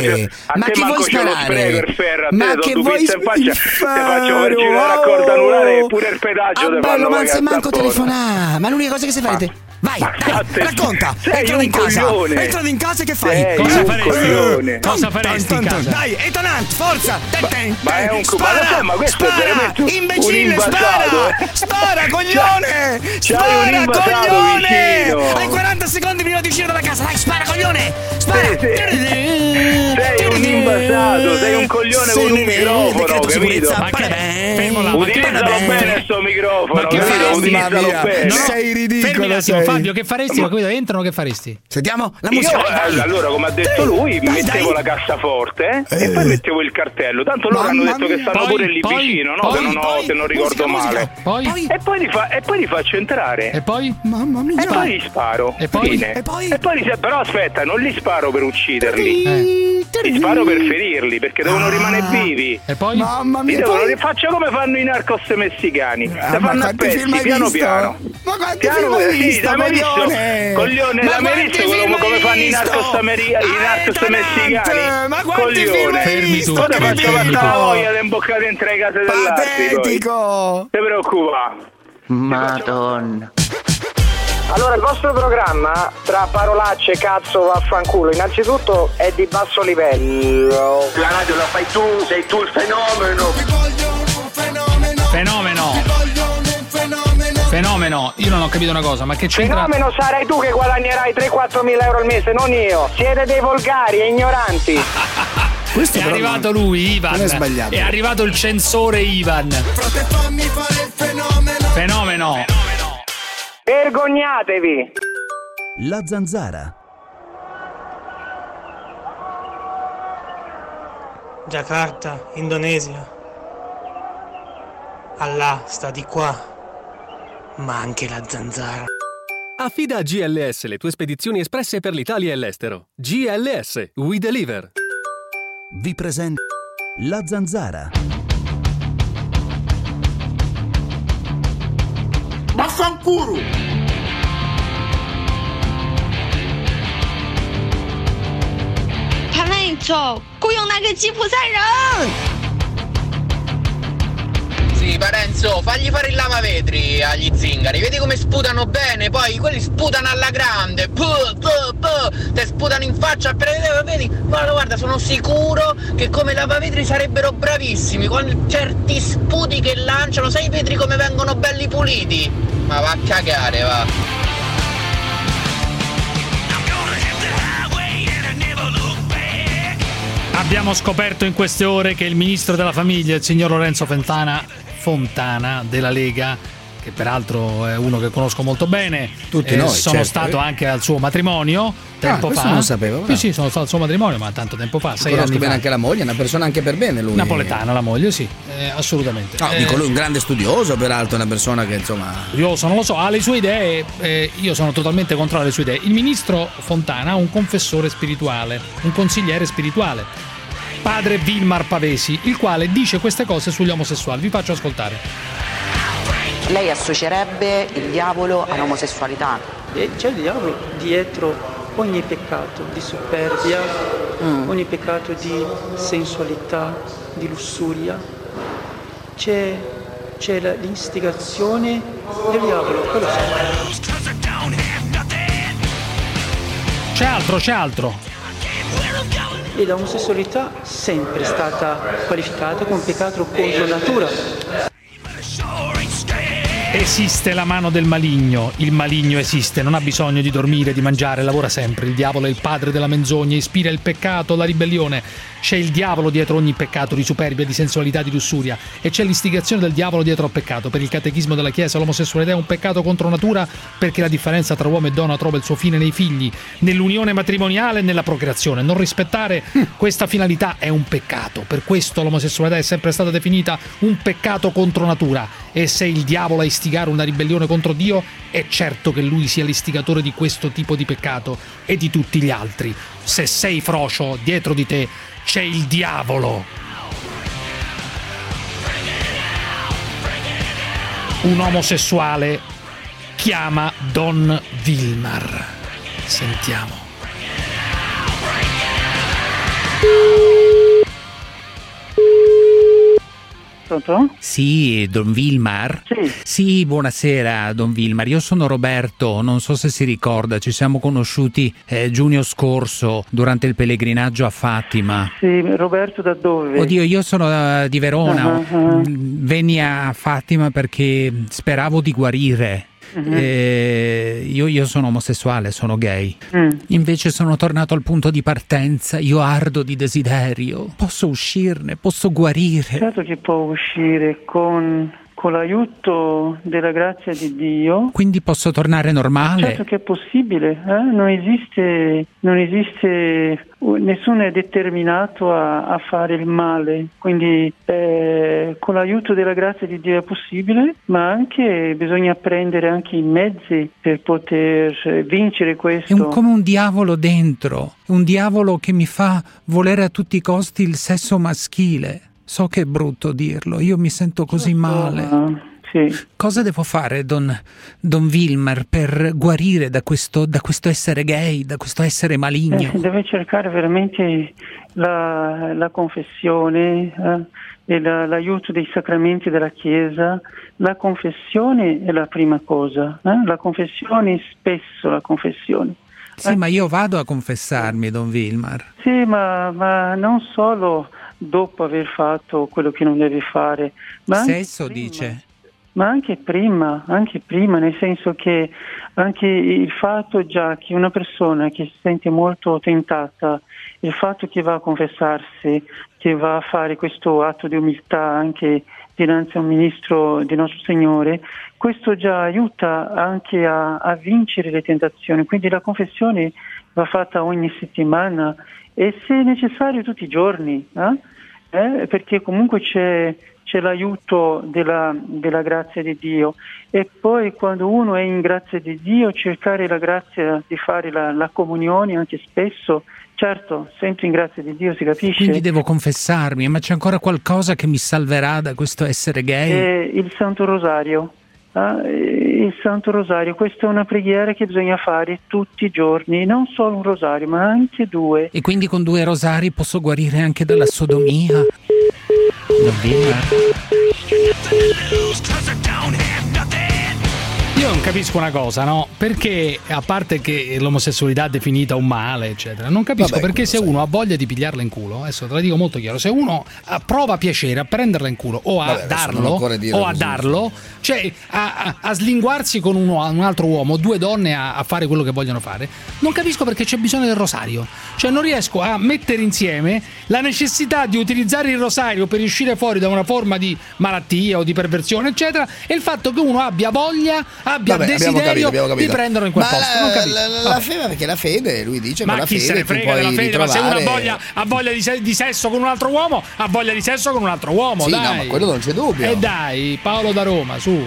te a Ma che vuoi sparare? per a te Ma che vuoi il ti faccio vergine la wow. corda anulare pure il pedaggio Ah, bello, ma non manco telefonare. Ma l'unica cosa che sai fare è. Vai, dai, racconta. Entrano in casa. coglione. Entrano in casa e che fai? Sei Cosa faresti? coglione. Cosa faresti casa? Dai, etonante, forza. Ten, ten, ma è un- spara, ma spara, imbecille, spara. eh. Spara, coglione. Spara, coglione. Hai 40 secondi prima di uscire dalla casa. Dai, spara, coglione. Spara. Sei un invasato, sei un coglione con un un microfono, capito? Ma che- para bene. fermo là, ma che- Utilizzalo bene sto microfono, Ma che capito? Utilizzalo bene. Sei ridicolo, sei. Fabio, che faresti? Ma qui entrano, che faresti? Sentiamo la Io, musica. vai, eh, allora, come ha detto Dai, lui, dai, mettevo dai. la cassaforte eh, e poi mettevo il cartello. Tanto loro hanno Mamma detto che mia. stanno Poi, pure lì poi, vicino, no? poi, se, non ho- poi, se non ricordo musica, male. musica. Poi? E poi, li fa- e poi li faccio entrare. E poi? Mamma mia. E poi li sparo. E poi? Fine. E poi? li- però aspetta, non li sparo per ucciderli. Eh. Li sparo per ferirli, perché devono Ah. rimanere vivi. E poi? Mamma Li mia. devono- poi- faccio come fanno i narcos messicani. Ah, Le ma fanno a pezzi, piano piano. Ma quanti Piano, film hai visto? Coglione? Coglione, Ma l'hai visto film come, fanno i narcos, messicani? Ma quanti film hai Fermi visto? tutti, Ora faccio la voglia di imboccare dentro le case dell'altri. poi. Patetico. Ti preoccupa. Madonna. Allora, il vostro programma, tra parolacce, cazzo, vaffanculo, innanzitutto è di basso livello. La radio la fai tu, sei tu il fenomeno. Fenomeno. Fenomeno. Io non ho capito una cosa, ma che c'entra? Fenomeno sarai tu che guadagnerai 3-4 mila euro al mese, non io. Siete dei volgari e ignoranti. Questo È arrivato lui, Ivan. non è sbagliato. È arrivato il censore Ivan. Fenomeno. Vergognatevi. La zanzara. Jakarta, Indonesia. Allah sta di qua, ma anche la zanzara. Affida a GLS le tue spedizioni espresse per l'Italia e l'estero. GLS, we deliver. Vi presento La zanzara. Vaffanculo!他们走，雇佣那个吉普赛人。 Parenzo, fagli fare il lavavetri agli zingari, vedi come sputano bene, poi quelli sputano alla grande, puh, puh, puh, te sputano in faccia vedi, guarda, guarda, sono sicuro che come lavavetri sarebbero bravissimi, con certi sputi che lanciano, sai i vetri come vengono belli puliti? Ma va a cagare, va. Abbiamo scoperto in queste ore che il ministro della famiglia, il signor Lorenzo Fontana, Fontana della Lega, che peraltro è uno che conosco molto bene. Tutti eh, noi, Sono certo. stato anche al suo matrimonio tempo questo fa. non lo sapevo, Sì, bravo. sì, sono stato al suo matrimonio, ma tanto tempo fa, sei Conosco bene fa. anche la moglie, è una persona anche per bene lui. Napoletana la moglie, sì, eh, assolutamente. No, Eh, dico lui un grande studioso, peraltro, una persona che insomma. Curioso, non lo so, ha le sue idee, eh, io sono totalmente contrario alle sue idee. Il ministro Fontana ha un confessore spirituale, un consigliere spirituale, padre Vilmar Pavesi, il quale dice queste cose sugli omosessuali. Vi faccio ascoltare. Lei associerebbe il diavolo all'omosessualità. C'è il diavolo dietro ogni peccato di superbia, ogni peccato di sensualità, di lussuria. C'è, c'è la- l'istigazione del diavolo, quello sì. C'è altro, c'è altro. E l'omosessualità sempre stata qualificata come peccato contro natura. Esiste la mano del maligno, il maligno esiste, non ha bisogno di dormire, di mangiare, lavora sempre. Il diavolo è il padre della menzogna, ispira il peccato, la ribellione. C'è il diavolo dietro ogni peccato di superbia, di sensualità, di lussuria e c'è l'istigazione del diavolo dietro al peccato. Per il catechismo della Chiesa l'omosessualità è un peccato contro natura perché la differenza tra uomo e donna trova il suo fine nei figli, nell'unione matrimoniale e nella procreazione. Non rispettare questa finalità è un peccato. Per questo l'omosessualità è sempre stata definita un peccato contro natura e se il diavolo a istigare una ribellione contro Dio è certo che lui sia l'istigatore di questo tipo di peccato e di tutti gli altri. Se sei frocio, dietro di te c'è il diavolo. Un omosessuale chiama Don Vilmar. Sentiamo. Pronto? Sì, Don Vilmar? Sì. buonasera Don Vilmar. Io sono Roberto, non so se si ricorda, ci siamo conosciuti eh, giugno scorso durante il pellegrinaggio a Fatima. Sì, Roberto da dove? Oddio, io sono eh, di Verona. Mm, venni a Fatima perché speravo di guarire. Mhm. Eh, io, io sono omosessuale, sono gay. Mm. Invece sono tornato al punto di partenza, io ardo di desiderio. Posso uscirne, posso guarire. Certo che può uscire con, con l'aiuto della grazia di Dio. Quindi posso tornare normale? Certo che è possibile, eh? non esiste, non esiste, nessuno è determinato a, a fare il male, quindi eh, con l'aiuto della grazia di Dio è possibile, ma anche bisogna prendere anche i mezzi per poter eh, vincere È questo. un- come un diavolo dentro, un diavolo che mi fa volere a tutti i costi il sesso maschile. So che è brutto dirlo, io mi sento così male. Cosa devo fare, Don, Don Wilmer, per guarire da questo, da questo essere gay, da questo essere maligno? Eh, deve cercare veramente la, la confessione eh, e la- l'aiuto dei sacramenti della Chiesa. La confessione è la prima cosa, eh? la confessione spesso la confessione. Sì, ma io vado a confessarmi, Don Wilmar. Sì, ma, ma non solo dopo aver fatto quello che non deve fare, ma Sesso, dice. ma anche prima, anche prima, nel senso che anche il fatto già che una persona che si sente molto tentata, il fatto che va a confessarsi, che va a fare questo atto di umiltà anche dinanzi a un ministro di nostro Signore, questo già aiuta anche a, a vincere le tentazioni. Quindi la confessione va fatta ogni settimana e se necessario tutti i giorni, eh? Eh, perché comunque c'è, c'è l'aiuto della, della grazia di Dio e poi quando uno è in grazia di Dio cercare la grazia di fare la, la comunione anche spesso, certo, sempre in grazia di Dio si capisce. Quindi devo confessarmi, ma c'è ancora qualcosa che mi salverà da questo essere gay? E il Santo Rosario. Ah, eh, il Santo Rosario, questa è una preghiera che bisogna fare tutti i giorni, non solo un rosario, ma anche due. E quindi con due rosari posso guarire anche dalla sodomia? Wilmar? Io non capisco una cosa, no? Perché, a parte che l'omosessualità è definita un male, eccetera, non capisco Vabbè, perché se sai. uno ha voglia di pigliarla in culo, adesso te la dico molto chiaro, se uno ah, prova piacere a prenderla in culo o a Vabbè, darlo, o a darlo, cioè a, a- a slinguarsi con uno- un altro uomo, due donne a, a fare quello che vogliono fare, non capisco perché c'è bisogno del rosario. Cioè non riesco a mettere insieme la necessità di utilizzare il rosario per uscire fuori da una forma di malattia o di perversione, eccetera, e il fatto che uno abbia voglia, abbia Vabbè, abbiamo desiderio capito, abbiamo di capito. prenderlo in quel Ma posto. la- la- la- fede, perché la fede, lui dice Ma con la chi fede se ne frega puoi della fede? Ma se uno ha ritrovare- voglia, ha voglia di, se- di sesso con un altro uomo, ha voglia di sesso con un altro uomo. Sì, dai. no, ma quello non c'è dubbio. E dai, Paolo da Roma, su.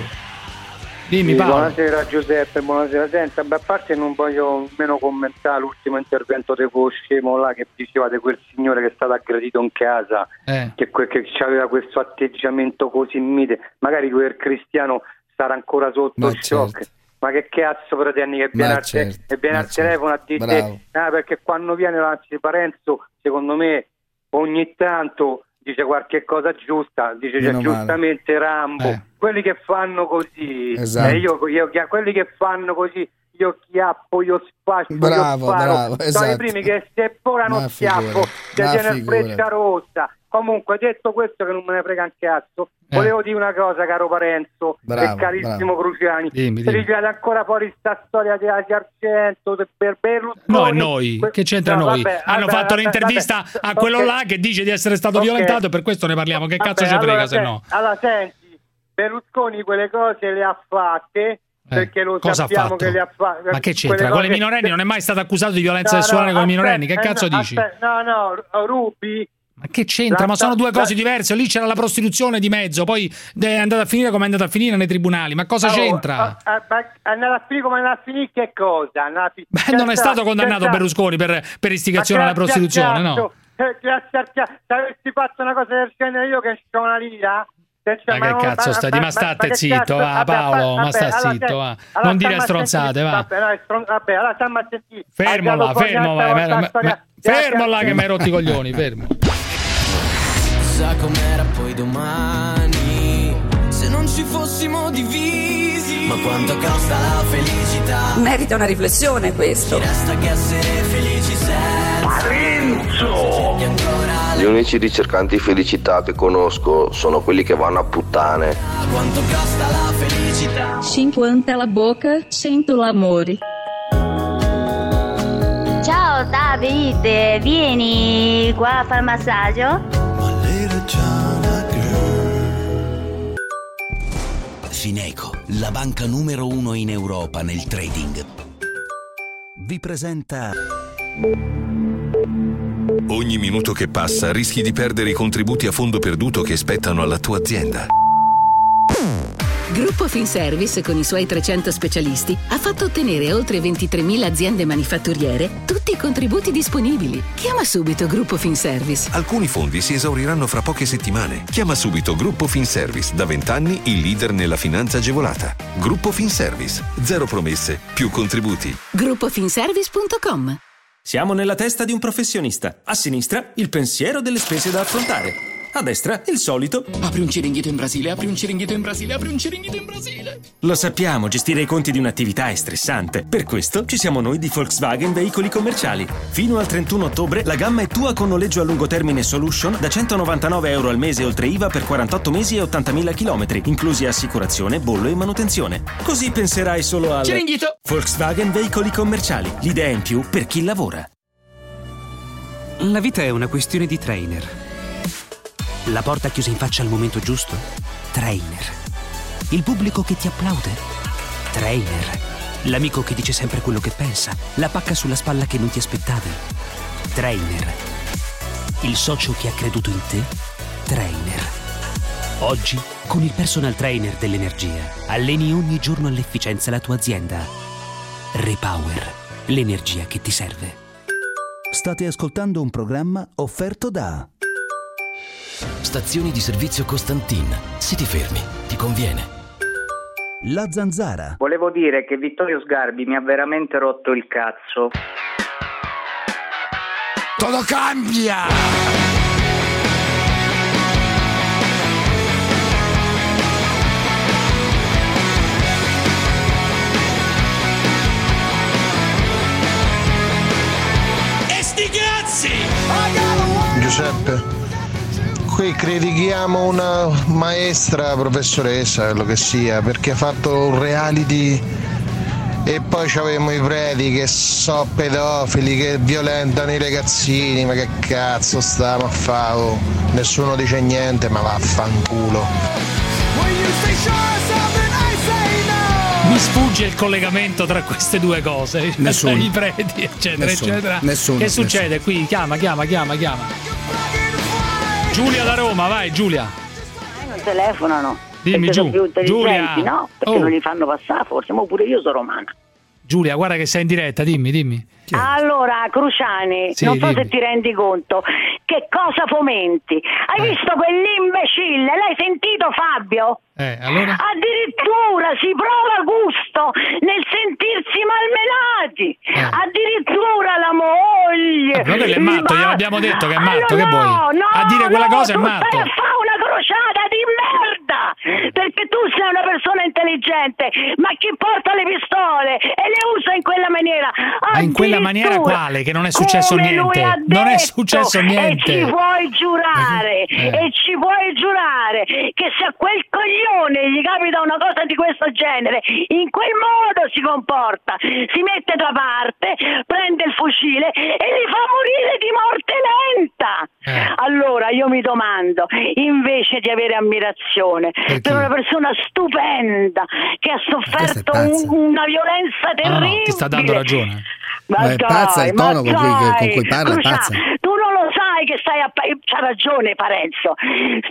Dimmi Sì, Paolo. buonasera Giuseppe, buonasera. Senta, beh, a parte non voglio nemmeno commentare l'ultimo intervento di quello scemo là che diceva di quel signore che è stato aggredito in casa, Eh. che, que- che aveva questo atteggiamento così mite. Magari quel cristiano sarà ancora sotto Ma shock. certo. Ma che cazzo pretendi che viene, al, te- certo, che viene al telefono a dire ah, perché quando viene l'anzi Parenzo, secondo me ogni tanto dice qualche cosa giusta, dice cioè, giustamente Rambo. Eh. Quelli che fanno così, Esatto. eh, io, io quelli che fanno così, io chiappo, io spaccio, Bravo, io sparo. bravo, Sono esatto. i primi che se volano schiaffo, se tiene freccia rossa. Comunque, detto questo, che non me ne frega un cazzo, Eh. volevo dire una cosa, caro Parenzo Bravo, e carissimo Cruciani. Dimmi, Se dimmi. tirate ancora fuori sta storia di Argento per Berlusconi. No, e noi, che c'entra no, noi? vabbè, Hanno vabbè, fatto vabbè, un'intervista vabbè, a quello ok. là che dice di essere stato Ok. violentato e per questo ne parliamo. Che cazzo ci frega allora, se se- no? Allora, senti, Berlusconi quelle cose le ha fatte. Perché lo Eh, Cosa ha sappiamo fatto? che le ha fatte. Ma che c'entra? Con le minorenni non è mai stato accusato di violenza sessuale con i minorenni. Che cazzo dici? no, no, Rubi. Ma che c'entra? La- Ma sono due la- cose diverse. Lì c'era la prostituzione di mezzo, poi è andata a finire come è andata a finire nei tribunali. Ma cosa Oh, c'entra? ah, ah, ma andata a finire come è andata a finire che cosa? È andata a fi- Beh, non è stato condannato Berlusconi per, per istigazione Ma alla prostituzione, no? grazie al cazzo. Se avessi fatto una cosa del genere io che c'ho una lira. Ma che cazzo stai? Ma state che zitto, va, Paolo, ma sta zitto, va. Non dire a stronzate, va. Vabbè, allora stiamo a sentire. Fermo Hai là, dato fuori fermo, un'altra vai, volta ma- la storia ma- di Asia fermo là che mi hai rotto i coglioni, fermo. Sa com'era poi domani se non ci fossimo divisi. Ma quanto costa la felicità? Merita una riflessione questo. Ci resta che essere felici senza Parenzo! Gli unici ricercanti felicità che conosco sono quelli che vanno a puttane. quanto costa la felicità? 50 la bocca, 100 l'amore. Ciao Davide, vieni qua a fare massaggio? Fineco, la banca numero uno in Europa nel trading. Vi presenta Ogni minuto che passa rischi di perdere i contributi a fondo perduto che spettano alla tua azienda. Gruppo Finservice con i suoi 300 specialisti ha fatto ottenere a oltre 23.000 aziende manifatturiere tutti i contributi disponibili. Chiama subito Gruppo Finservice. Alcuni fondi si esauriranno fra poche settimane. Chiama subito Gruppo Finservice, da 20 anni il leader nella finanza agevolata. Gruppo Finservice, zero promesse, più contributi. Gruppofinservice.com Siamo nella testa di un professionista. A sinistra il pensiero delle spese da affrontare. A destra il solito. Apri un ciringhito in Brasile, apri un ciringhito in Brasile, apri un ciringhito in Brasile. Lo sappiamo, gestire i conti di un'attività è stressante. Per questo ci siamo noi di Volkswagen Veicoli Commerciali. Fino al 31 ottobre la gamma è tua con noleggio a lungo termine Solution da 199 euro al mese oltre IVA per 48 mesi e 80.000 km, inclusi assicurazione, bollo e manutenzione. Così penserai solo al Ciringhito! Volkswagen Veicoli Commerciali. L'idea in più per chi lavora. La vita è una questione di trainer. La porta chiusa in faccia al momento giusto? Trainer. Il pubblico che ti applaude? Trainer. L'amico che dice sempre quello che pensa? La pacca sulla spalla che non ti aspettavi? Trainer. Il socio che ha creduto in te? Trainer. Oggi, con il personal trainer dell'energia, alleni ogni giorno all'efficienza la tua azienda. Repower. L'energia che ti serve. State ascoltando un programma offerto da Stazioni di servizio Costantin. Se ti fermi, ti conviene. La zanzara. Volevo dire che Vittorio Sgarbi mi ha veramente rotto il cazzo. Todo cambia! Giuseppe qui critichiamo una maestra, professoressa, quello che sia, perché ha fatto un reality e poi avevamo i preti che so pedofili, che violentano i ragazzini, ma che cazzo stiamo a fare? oh? Nessuno dice niente, ma vaffanculo. Mi sfugge il collegamento tra queste due cose. Nessuno. I preti, eccetera, Nessuno. eccetera. Nessuno, Che succede qui? Chiama, chiama, chiama, chiama. Giulia da Roma, vai Giulia. non telefonano. Dimmi, giù. Giulia. no? Perché Oh. non li fanno passare, forse, ma pure io sono romana. Giulia, guarda che sei in diretta, dimmi, dimmi. Allora, Cruciani, Sì, non so dimmi. se ti rendi conto che cosa fomenti. Hai visto quell'imbecille? L'hai sentito Fabio? Eh, allora? Addirittura si prova gusto nel sentirsi malmenati. Addirittura la moglie. Eh, quello è matto, ma- gliel'abbiamo detto che è Allora, matto, che vuoi? no, no, A dire quella no, cosa è matto. stai a fare una crociata di merda perché tu sei una persona intelligente ma chi porta le pistole e le usa in quella maniera Ma in quella maniera quale? Che non è successo niente. Non è successo niente. e ci puoi giurare Eh. e ci puoi giurare che se a quel coglione gli capita una cosa di questo genere in quel modo si comporta si mette da parte prende il fucile e li fa morire di morte lenta Eh. allora io mi domando, invece di avere ammirazione per una persona stupenda che ha sofferto un- una violenza No, terribile, no, ti sta dando ragione. Ma, Ma è dai, pazza il tono con cui- con cui parla, è pazza. Sai che stai a... C'ha ragione Parenzo,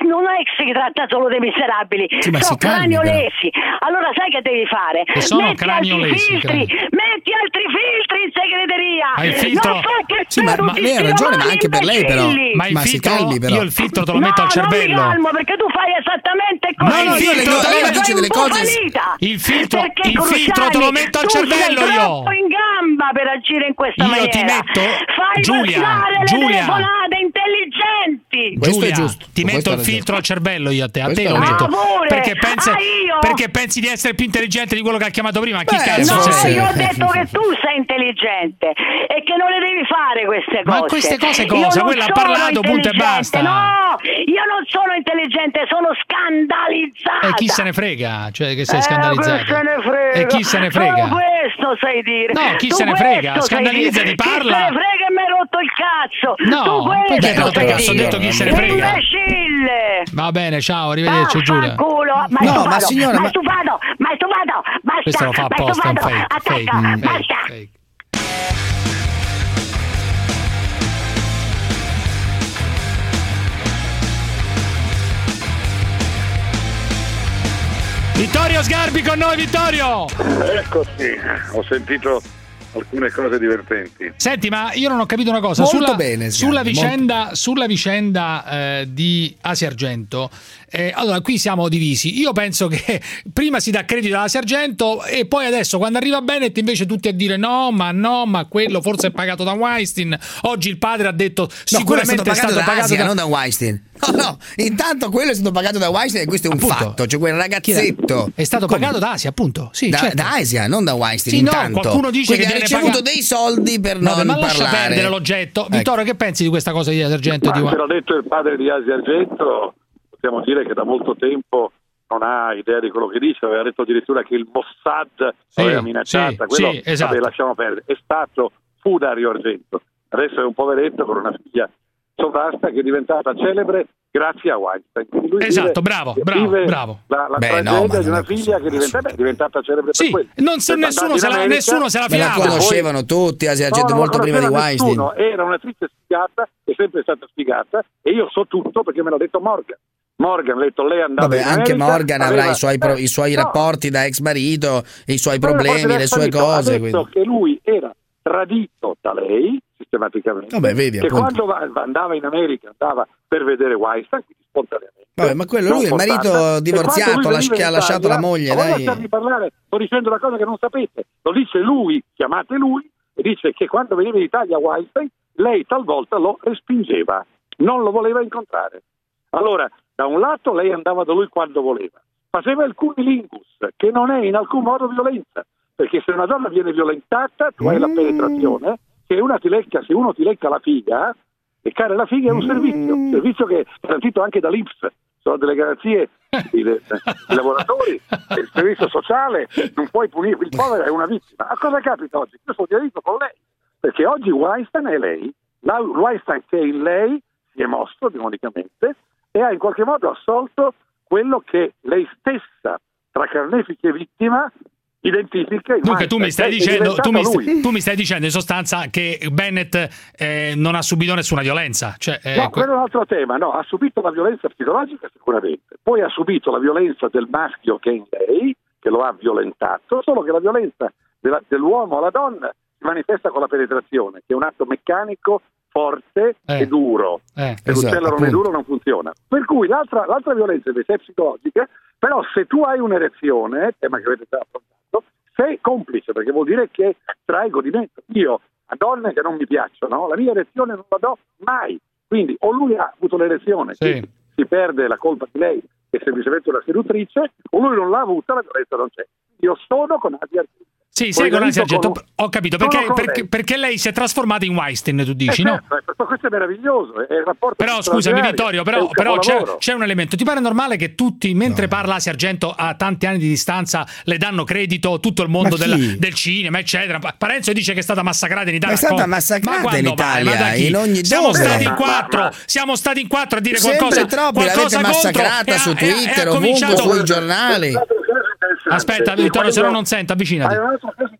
non è che si tratta solo dei miserabili, Sì, ma sono craniolesi. Allora sai che devi fare? Che sono metti altri craniolesi, filtri, crani- metti altri filtri in segreteria. Ma il filtro- Non fai che Sì, ma- ma lei ha ragione, ma anche per lei, però. Ma il Ma si filtro, calmi, però. io il filtro te lo no, metto al cervello. Non mi calmo perché tu fai esattamente così. No, no, io le- Tu lei dice delle cose- falita. Il filtro- Perché, il filtro te lo metto al cervello sei io. in gamba per agire in questa Io maniera. ti metto- Fai Giulia, passare le Giulia. telefonate intelligenti. Questo Giulia, è giusto, ti metto il filtro al cervello io a te, a Questo te lo metto. Perché pensi, Ah, perché pensi di essere più intelligente di quello che ha chiamato prima? Chi Beh, cazzo No, sei? io ho detto che tu sei intelligente e che non le devi fare queste cose. Ma queste cose cosa? Quella ha parlato, punto e basta. No, io non sono intelligente, sono scandalizzata. E chi se ne frega? Cioè che sei Eh, scandalizzato. chi se ne frega? E chi se ne frega? Solo questo sai dire. No, chi Tu se ne frega? Scandalizzati, parla. Chi se ne frega e mi hai rotto il cazzo. No, tu questo perché il sai cazzo? Ho detto chi se ne frega. Imbecille. Va bene, ciao, arrivederci Giulia. Culo, ma è No, stufato, ma signora, ma stufato, ma è stufato, basta, Questo lo fa apposta, è un fake, attacca, fake, basta. fake. Vittorio Sgarbi con noi, Vittorio! Eccoci, ho sentito alcune cose divertenti. Senti, ma io non ho capito una cosa. Molto sulla, bene, sulla molto- vicenda, sulla vicenda eh, di Asia Argento, eh, allora qui siamo divisi. Io penso che prima si dà credito alla Asia Argento e poi adesso quando arriva Bennett invece tutti a dire no, ma no, ma quello forse è pagato da Weinstein. Oggi il padre ha detto No, quello è sicuramente stato pagato, da Asia, da- non da Weinstein. No, no, intanto quello è stato pagato da Weinstein e questo è un Appunto. fatto. Cioè quel ragazzetto. È stato Come? pagato da Asia, appunto. Sì, da, certo. da Asia, non da Weinstein. Sì, no, intanto. qualcuno dice Quindi che ha ricevuto pagato- dei soldi per Vabbè, non ma lascia parlare. perdere l'oggetto. Ecco. Vittorio, che pensi di questa cosa di Asia Argento? Ma Di l'ha detto il padre di Asia Argento, possiamo dire che da molto tempo non ha idea di quello che dice, aveva detto addirittura che il Mossad Sì, aveva minacciata, sì, quello sì, esatto. vabbè, lasciamo perdere, è stato, fu Dario Argento, adesso è un poveretto con una figlia sovrasta che è diventata celebre grazie a Weinstein. Esatto, vive- bravo, bravo, vive bravo. La, la Beh, no, di una figlia che diventa- beh, è diventata celebre Sì, per quello. non se- nessuno se la- nessuno se la Ma la conoscevano tutti, Asia No, Argento, non la molto prima di Weinstein. nessuno, Era un'attrice sfigata, è sempre stata sfigata e io so tutto perché me l'ha detto Morgan. Morgan, ha detto lei andava Vabbè, anche America, Morgan avrà aveva- i suoi, pro- i suoi no, rapporti da ex marito, i suoi problemi, le sue cose. Ha detto quindi. che lui era tradito da lei sistematicamente. Vabbè, vedi, che appunto. quando va- va- andava in America andava per vedere Weinstein, quindi spontaneamente. Vabbè, ma quello lui è il marito divorziato, las- che ha lasciato la moglie, ma dai. parlare? Sto dicendo una cosa che non sapete. Lo dice lui, chiamate lui, e dice che quando veniva in Italia Weinstein, lei talvolta lo respingeva, non lo voleva incontrare. Allora, da un lato lei andava da lui quando voleva, faceva il cunilingus, che non è in alcun modo violenza, perché se una donna viene violentata, tu hai la Mm. penetrazione, se, una ti lecca, se uno ti lecca la figa, leccare la figa è un servizio, un servizio che è garantito anche dall'Inps, sono delle garanzie dei, dei lavoratori, del servizio sociale, non puoi punire, il povero è una vittima. A cosa capita oggi? Io sono diritto con lei, perché oggi Weinstein è lei, la Weinstein che in lei si è mosso demonicamente e ha in qualche modo assolto quello che lei stessa, tra carnefici e vittima, identifica Dunque tu mi, stai dicendo, tu, mi lui. tu mi stai dicendo in sostanza che Bennett eh, non ha subito nessuna violenza. Cioè, eh, No, que- quello è un altro tema, no, ha subito la violenza psicologica sicuramente, poi ha subito la violenza del maschio che è in lei, che lo ha violentato, solo che la violenza della- dell'uomo alla donna si manifesta con la penetrazione, che è un atto meccanico forte Eh. e duro. eh. Se Esatto, l'uccello non è duro non funziona. Per cui l'altra, l'altra violenza invece è psicologica, però se tu hai un'erezione, tema che avete già affrontato, sei complice, perché vuol dire che trai godimento. Io a donne che non mi piacciono, la mia erezione non la do mai. Quindi o lui ha avuto l'erezione, Sì. si perde la colpa di lei, che è semplicemente una seduttrice, o lui non l'ha avuta, la violenza non c'è. Io sono con Asia Argento. Sì, Poi sei con garito Asia Argento. con Ho capito, perché, perché- lei. perché lei si è trasformata in Weinstein, tu dici, Eh, no? certo, eh, questo è meraviglioso. È il rapporto Però scusami Vittorio, però, un però c'è, c'è un elemento. Ti pare normale che tutti, mentre parla Asia Argento a tanti anni di distanza, le danno credito tutto il mondo Ma chi? del cinema, eccetera? Pa- Parenzo dice che è stata massacrata in Ma Italia. è stata massacrata Ma quando in? Italia, Ma in ogni- Siamo dove? stati in Ma- quattro, ma- siamo stati in quattro a dire Sempre qualcosa. troppi, l'avete qualcosa contro, massacrata ha- su Twitter, ovunque, sui giornali. Aspetta, Vittorio, se no non sento, avvicinati. Hai un'altra cosa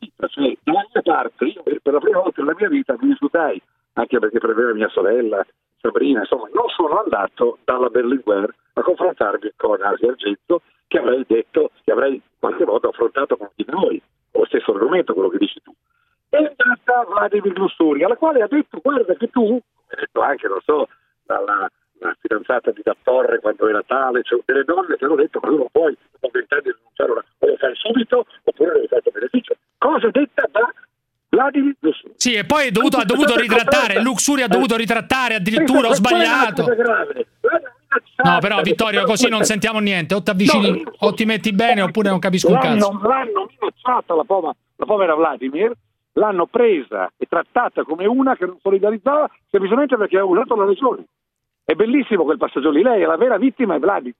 interessante, cioè, dalla mia parte, io per la prima volta nella mia vita mi risultai, anche perché prevede mia sorella, Sabrina, insomma, non sono andato dalla Berlinguer a confrontarmi con Asia Argento, che avrei detto, che avrei qualche volta affrontato con di noi, con lo stesso argomento, quello che dici tu. È andata Vladimir Lussuri, alla quale ha detto, guarda che tu, detto anche, non so, dalla la fidanzata di Da Torre quando era tale, cioè delle donne che hanno detto ma non puoi dopo vent'anni rinunciare una o lo fai subito oppure devi fare beneficio. Cosa detta da Vladimir Lussuri. Sì, e poi dovuto- ha dovuto ritrattare, Luxury ha dovuto ritrattare addirittura, ho sbagliato. No, però Vittorio, così non sentiamo niente. O ti avvicini, o ti metti bene, oppure non capisco un cazzo. L'hanno, l'hanno minacciata la, pova- la povera Vladimir, l'hanno presa e trattata come una che non solidarizzava semplicemente perché aveva usato la regione. È bellissimo quel passaggio lì. Lei è la vera vittima, è Vladimir,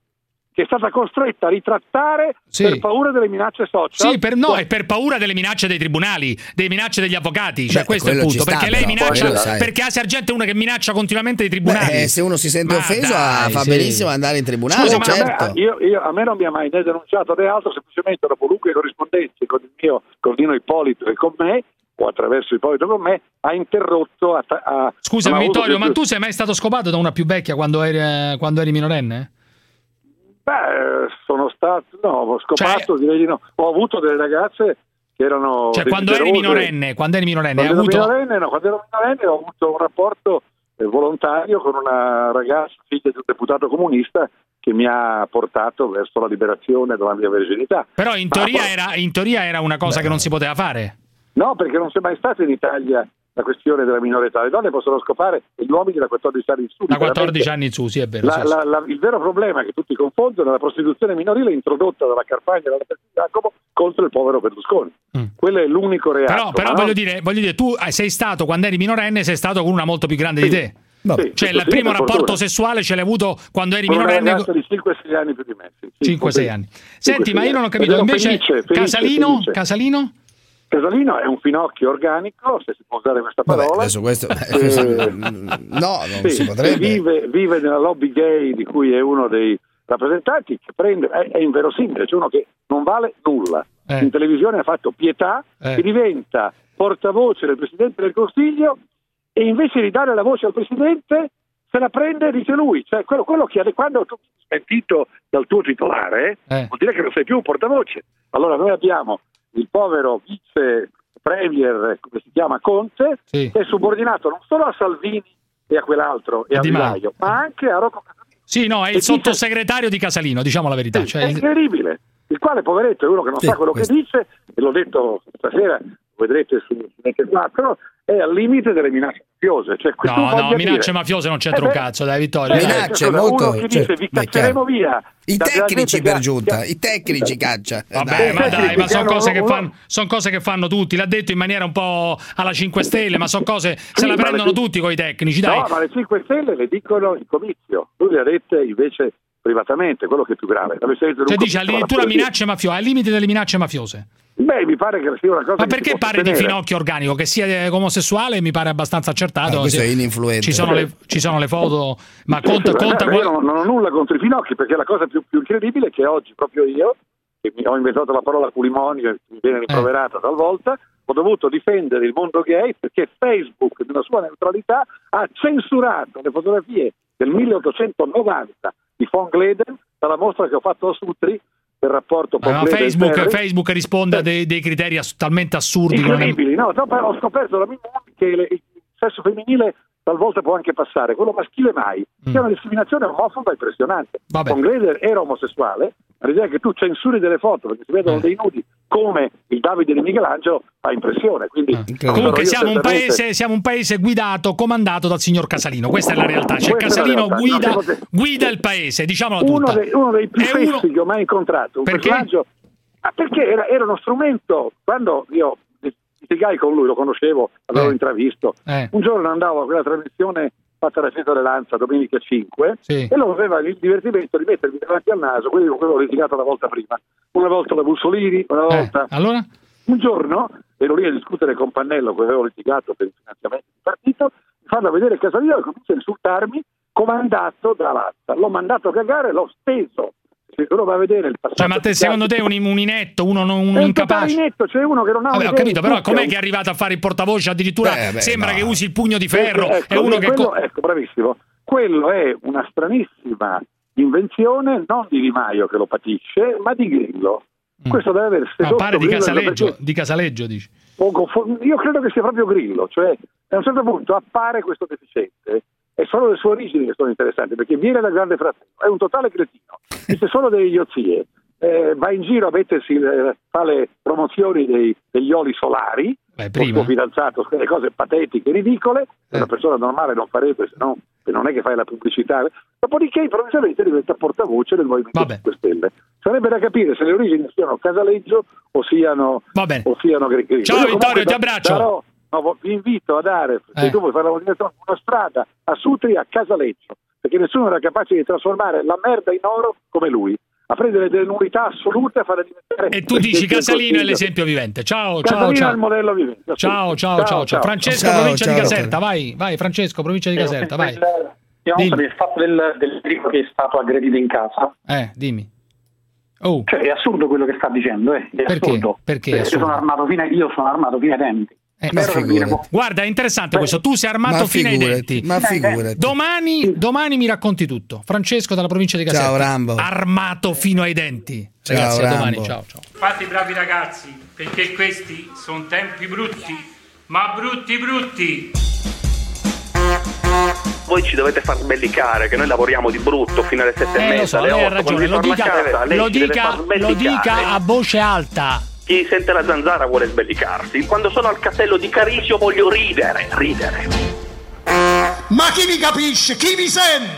che è stata costretta a ritrattare Sì. per paura delle minacce social. Sì, per, no, è per paura delle minacce dei tribunali, delle minacce degli avvocati. Cioè, Beh, questo è il punto. sta, perché lei minaccia. quello. Perché Asia Argento è una che minaccia continuamente i tribunali. Beh, eh, se uno si sente Ma offeso dai, ah, fa sì. benissimo andare in tribunale, Scusa, ma a me- certo. io- io- a me non mi ha mai né denunciato né altro, semplicemente dopo lunghe corrispondenze con il mio con Dino Ippolito e con me, o attraverso Ippolito con me, ha interrotto. A, a, avuto Vittorio, ma tu sei mai stato scopato da una più vecchia quando eri, eh, quando eri minorenne? Beh, sono stato, no, ho scopato, direi di no. Ho avuto delle ragazze che erano. Cioè, quando eri minorenne, quando eri minorenne, hai Quando ero avuto. minorenne, no, quando ero minorenne ho avuto un rapporto eh, volontario con una ragazza, figlia di un deputato comunista, che mi ha portato verso la liberazione della mia verginità. Però in Ma teoria, poi- era, in teoria era una cosa che non si poteva fare. No, perché non c'è mai stata in Italia la questione della minore età. Le donne possono scopare e gli uomini da 14 anni in su. Da 14 veramente. anni in su, sì, è vero. La- sì, sì. la- la- il vero problema che tutti confondono è la prostituzione minorile introdotta dalla Carpagna e dalla Giacomo contro il povero Berlusconi. Quello è l'unico reato. Mm. Però, però voglio, non- dire, voglio dire, tu eh, sei stato, quando eri minorenne, sei stato con una molto più grande di te. Sì, Cioè, questo il sì, primo rapporto fortuna. sessuale ce l'hai avuto quando eri Con minorenne. ragazza di 5-6 anni più di me. sì, sì, 5-6 sì. anni. Senti, sei ma io non ho capito. Invece, felice, felice, Casalino? felice. Casalino? Casalino è un finocchio organico, se si può usare questa Vabbè, parola. adesso questo Eh, no, non Sì, si potrebbe. Vive, vive nella lobby gay di cui è uno dei rappresentanti che prende, è, è inverosimile, cioè uno che non vale nulla. Eh. In televisione ha fatto pietà Eh. e diventa portavoce del Presidente del Consiglio e invece di dare la voce al Presidente se la prende e dice lui. Cioè, quello, quello che quando tu sei smentito dal tuo titolare Eh. vuol dire che non sei più un portavoce. Allora noi abbiamo il povero vice premier, come si chiama, Conte, Sì. è subordinato non solo a Salvini e a quell'altro e a Di Maio. Ma anche a Rocco Casalino. Sì, no, è il sottosegretario di Casalino, diciamo la verità. Cioè, È incredibile. Il quale, poveretto, è uno che non Sì, sa quello questo. che dice, e l'ho detto stasera, vedrete su Net 4, è al limite delle minacce mafiose. Cioè, No, no, minacce dire- mafiose non c'entra Eh un cazzo, dai Vittorio. eh, dai. cioè, uno che dice vi beh, cacceremo via. I tecnici per giunta, i tecnici caccia. Vabbè, dai. ma dai, ma sono cose, che uno- fanno, son cose che fanno tutti. L'ha detto in maniera un po' alla 5 Stelle, ma sono cose se la ma prendono le- tutti con i tecnici, dai. No, ma le 5 Stelle le dicono in comizio. Lui le ha dette invece privatamente, quello che è più grave. Cioè dice addirittura minacce mafiose, al limite delle minacce mafiose. Beh, mi pare che sia una cosa Ma perché pare di sostenere. finocchio organico? Che sia eh, omosessuale mi pare abbastanza accertato. Ah, questo è ininfluente. Ci sono, le, ci sono le foto, ma Sì, conta, sì, conta io quel- non, non ho nulla contro i finocchi perché la cosa più, più incredibile è che oggi proprio io, che mi ho inventato la parola pulimonio che mi Eh. viene rimproverata talvolta, ho dovuto difendere il mondo gay perché Facebook, nella sua neutralità, ha censurato le fotografie del 1890 di von Gleden dalla mostra che ho fatto a Sutri del rapporto Ma von Gleden Facebook. Facebook risponde a dei, dei criteri ass- talmente assurdi. che non è- incredibili. No, dopo ho scoperto da che le- il sesso femminile talvolta può anche passare, quello maschile mai. Che è una discriminazione omofoba impressionante. Mm. Vabbè. Von Gleder era omosessuale, ma l'idea che tu censuri delle foto perché si Eh. vedono dei nudi come il Davide di Michelangelo fa impressione. Quindi, Eh. Comunque siamo un, paese, siamo un paese guidato, comandato dal signor Casalino. Questa è la realtà. Cioè Casalino realtà. guida, poteva- guida il paese, diciamolo uno dei, uno dei più È uno- fessi che ho mai incontrato, un Perché? personaggio ah, perché era, era uno strumento quando io litigai con lui, lo conoscevo, l'avevo Eh. intravisto. Eh. Un giorno andavo a quella trasmissione fatta da Fetore Lanza domenica 5 Sì. e lui aveva il divertimento di mettermi davanti al naso quelli con cui avevo litigato la volta prima. Una volta da Mussolini, una Eh, volta allora? un giorno ero lì a discutere con Pannello, che avevo litigato per il finanziamento del partito, mi fanno vedere Casalino e comincia a insultarmi, comandato da Lazza. L'ho mandato a cagare, l'ho steso. Se uno va a vedere il passato... Cioè, ma te, secondo te un, un inetto, uno, non- un un incapace? inetto, c'è uno che non ha Vabbè, ho capito, però com'è un- che è arrivato a fare il portavoce? Addirittura Beh, beh, sembra no. che usi il pugno di ferro. Ecco, è uno che. quello- co- ecco, bravissimo. Quello è una stranissima invenzione non di Di Maio che lo patisce, ma di Grillo. Questo deve aver Ah, sedotto pare di Grillo Casaleggio, perché- di Casaleggio, dici. io credo che sia proprio Grillo, cioè a un certo punto appare questo deficiente e solo le sue origini che sono interessanti, perché viene dal grande fratello, è un totale cretino, dice solo delle idiozie, eh, va in giro a mettersi, eh, fa le promozioni dei- degli oli solari, Beh, con il prima. suo fidanzato, delle cose patetiche, ridicole, che una persona normale non farebbe, se no non è che fai la pubblicità. Dopodiché improvvisamente diventa portavoce del Movimento 5 Stelle. Sarebbe da capire se le origini siano Casaleggio o siano, o siano Grillo. Ciao, Io Vittorio, ti abbraccio. darò- no, vi invito a dare, se Eh. tu vuoi fare la motivazione, una strada a Sutri a Casaleggio, perché nessuno era capace di trasformare la merda in oro come lui, a prendere delle nullità assolute e farle diventare... E tu dici del Casalino è l'esempio vivente. Ciao, ciao, Casalino è ciao. il modello vivente. Ciao, ciao, ciao, ciao. Francesco, Ciao, provincia ciao, di. Caserta, vai, vai, Francesco, provincia di Caserta, vai. Stiamo Dimmi. fatto del, del Enrico che è stato aggredito in casa. Eh, dimmi. Oh, Cioè, è assurdo quello che sta dicendo, eh. È Perché? assurdo. Perché è Io assurdo? sono armato fino ai, io sono armato fino ai denti. Eh, Guarda, è interessante questo. Tu sei armato Ma fino ai figurati, denti. ma figurati. Domani, domani mi racconti tutto. Francesco dalla provincia di Caserta. Ciao, Rambo. Armato fino ai denti. Ciao, Ragazzi, a domani. Rambo. Ciao, ciao. Fate i bravi ragazzi, perché questi sono tempi brutti, ma brutti brutti. Voi ci dovete far sbellicare che noi lavoriamo di brutto fino alle sette e Eh, lo mezza, so, alle lei ha otto, quando ragione. si Lo dica, casa, lo dica, lo dica a voce alta. Chi sente la zanzara vuole sbellicarsi. Quando sono al castello di Carisio voglio ridere, ridere. Ma chi mi capisce? Chi mi sente?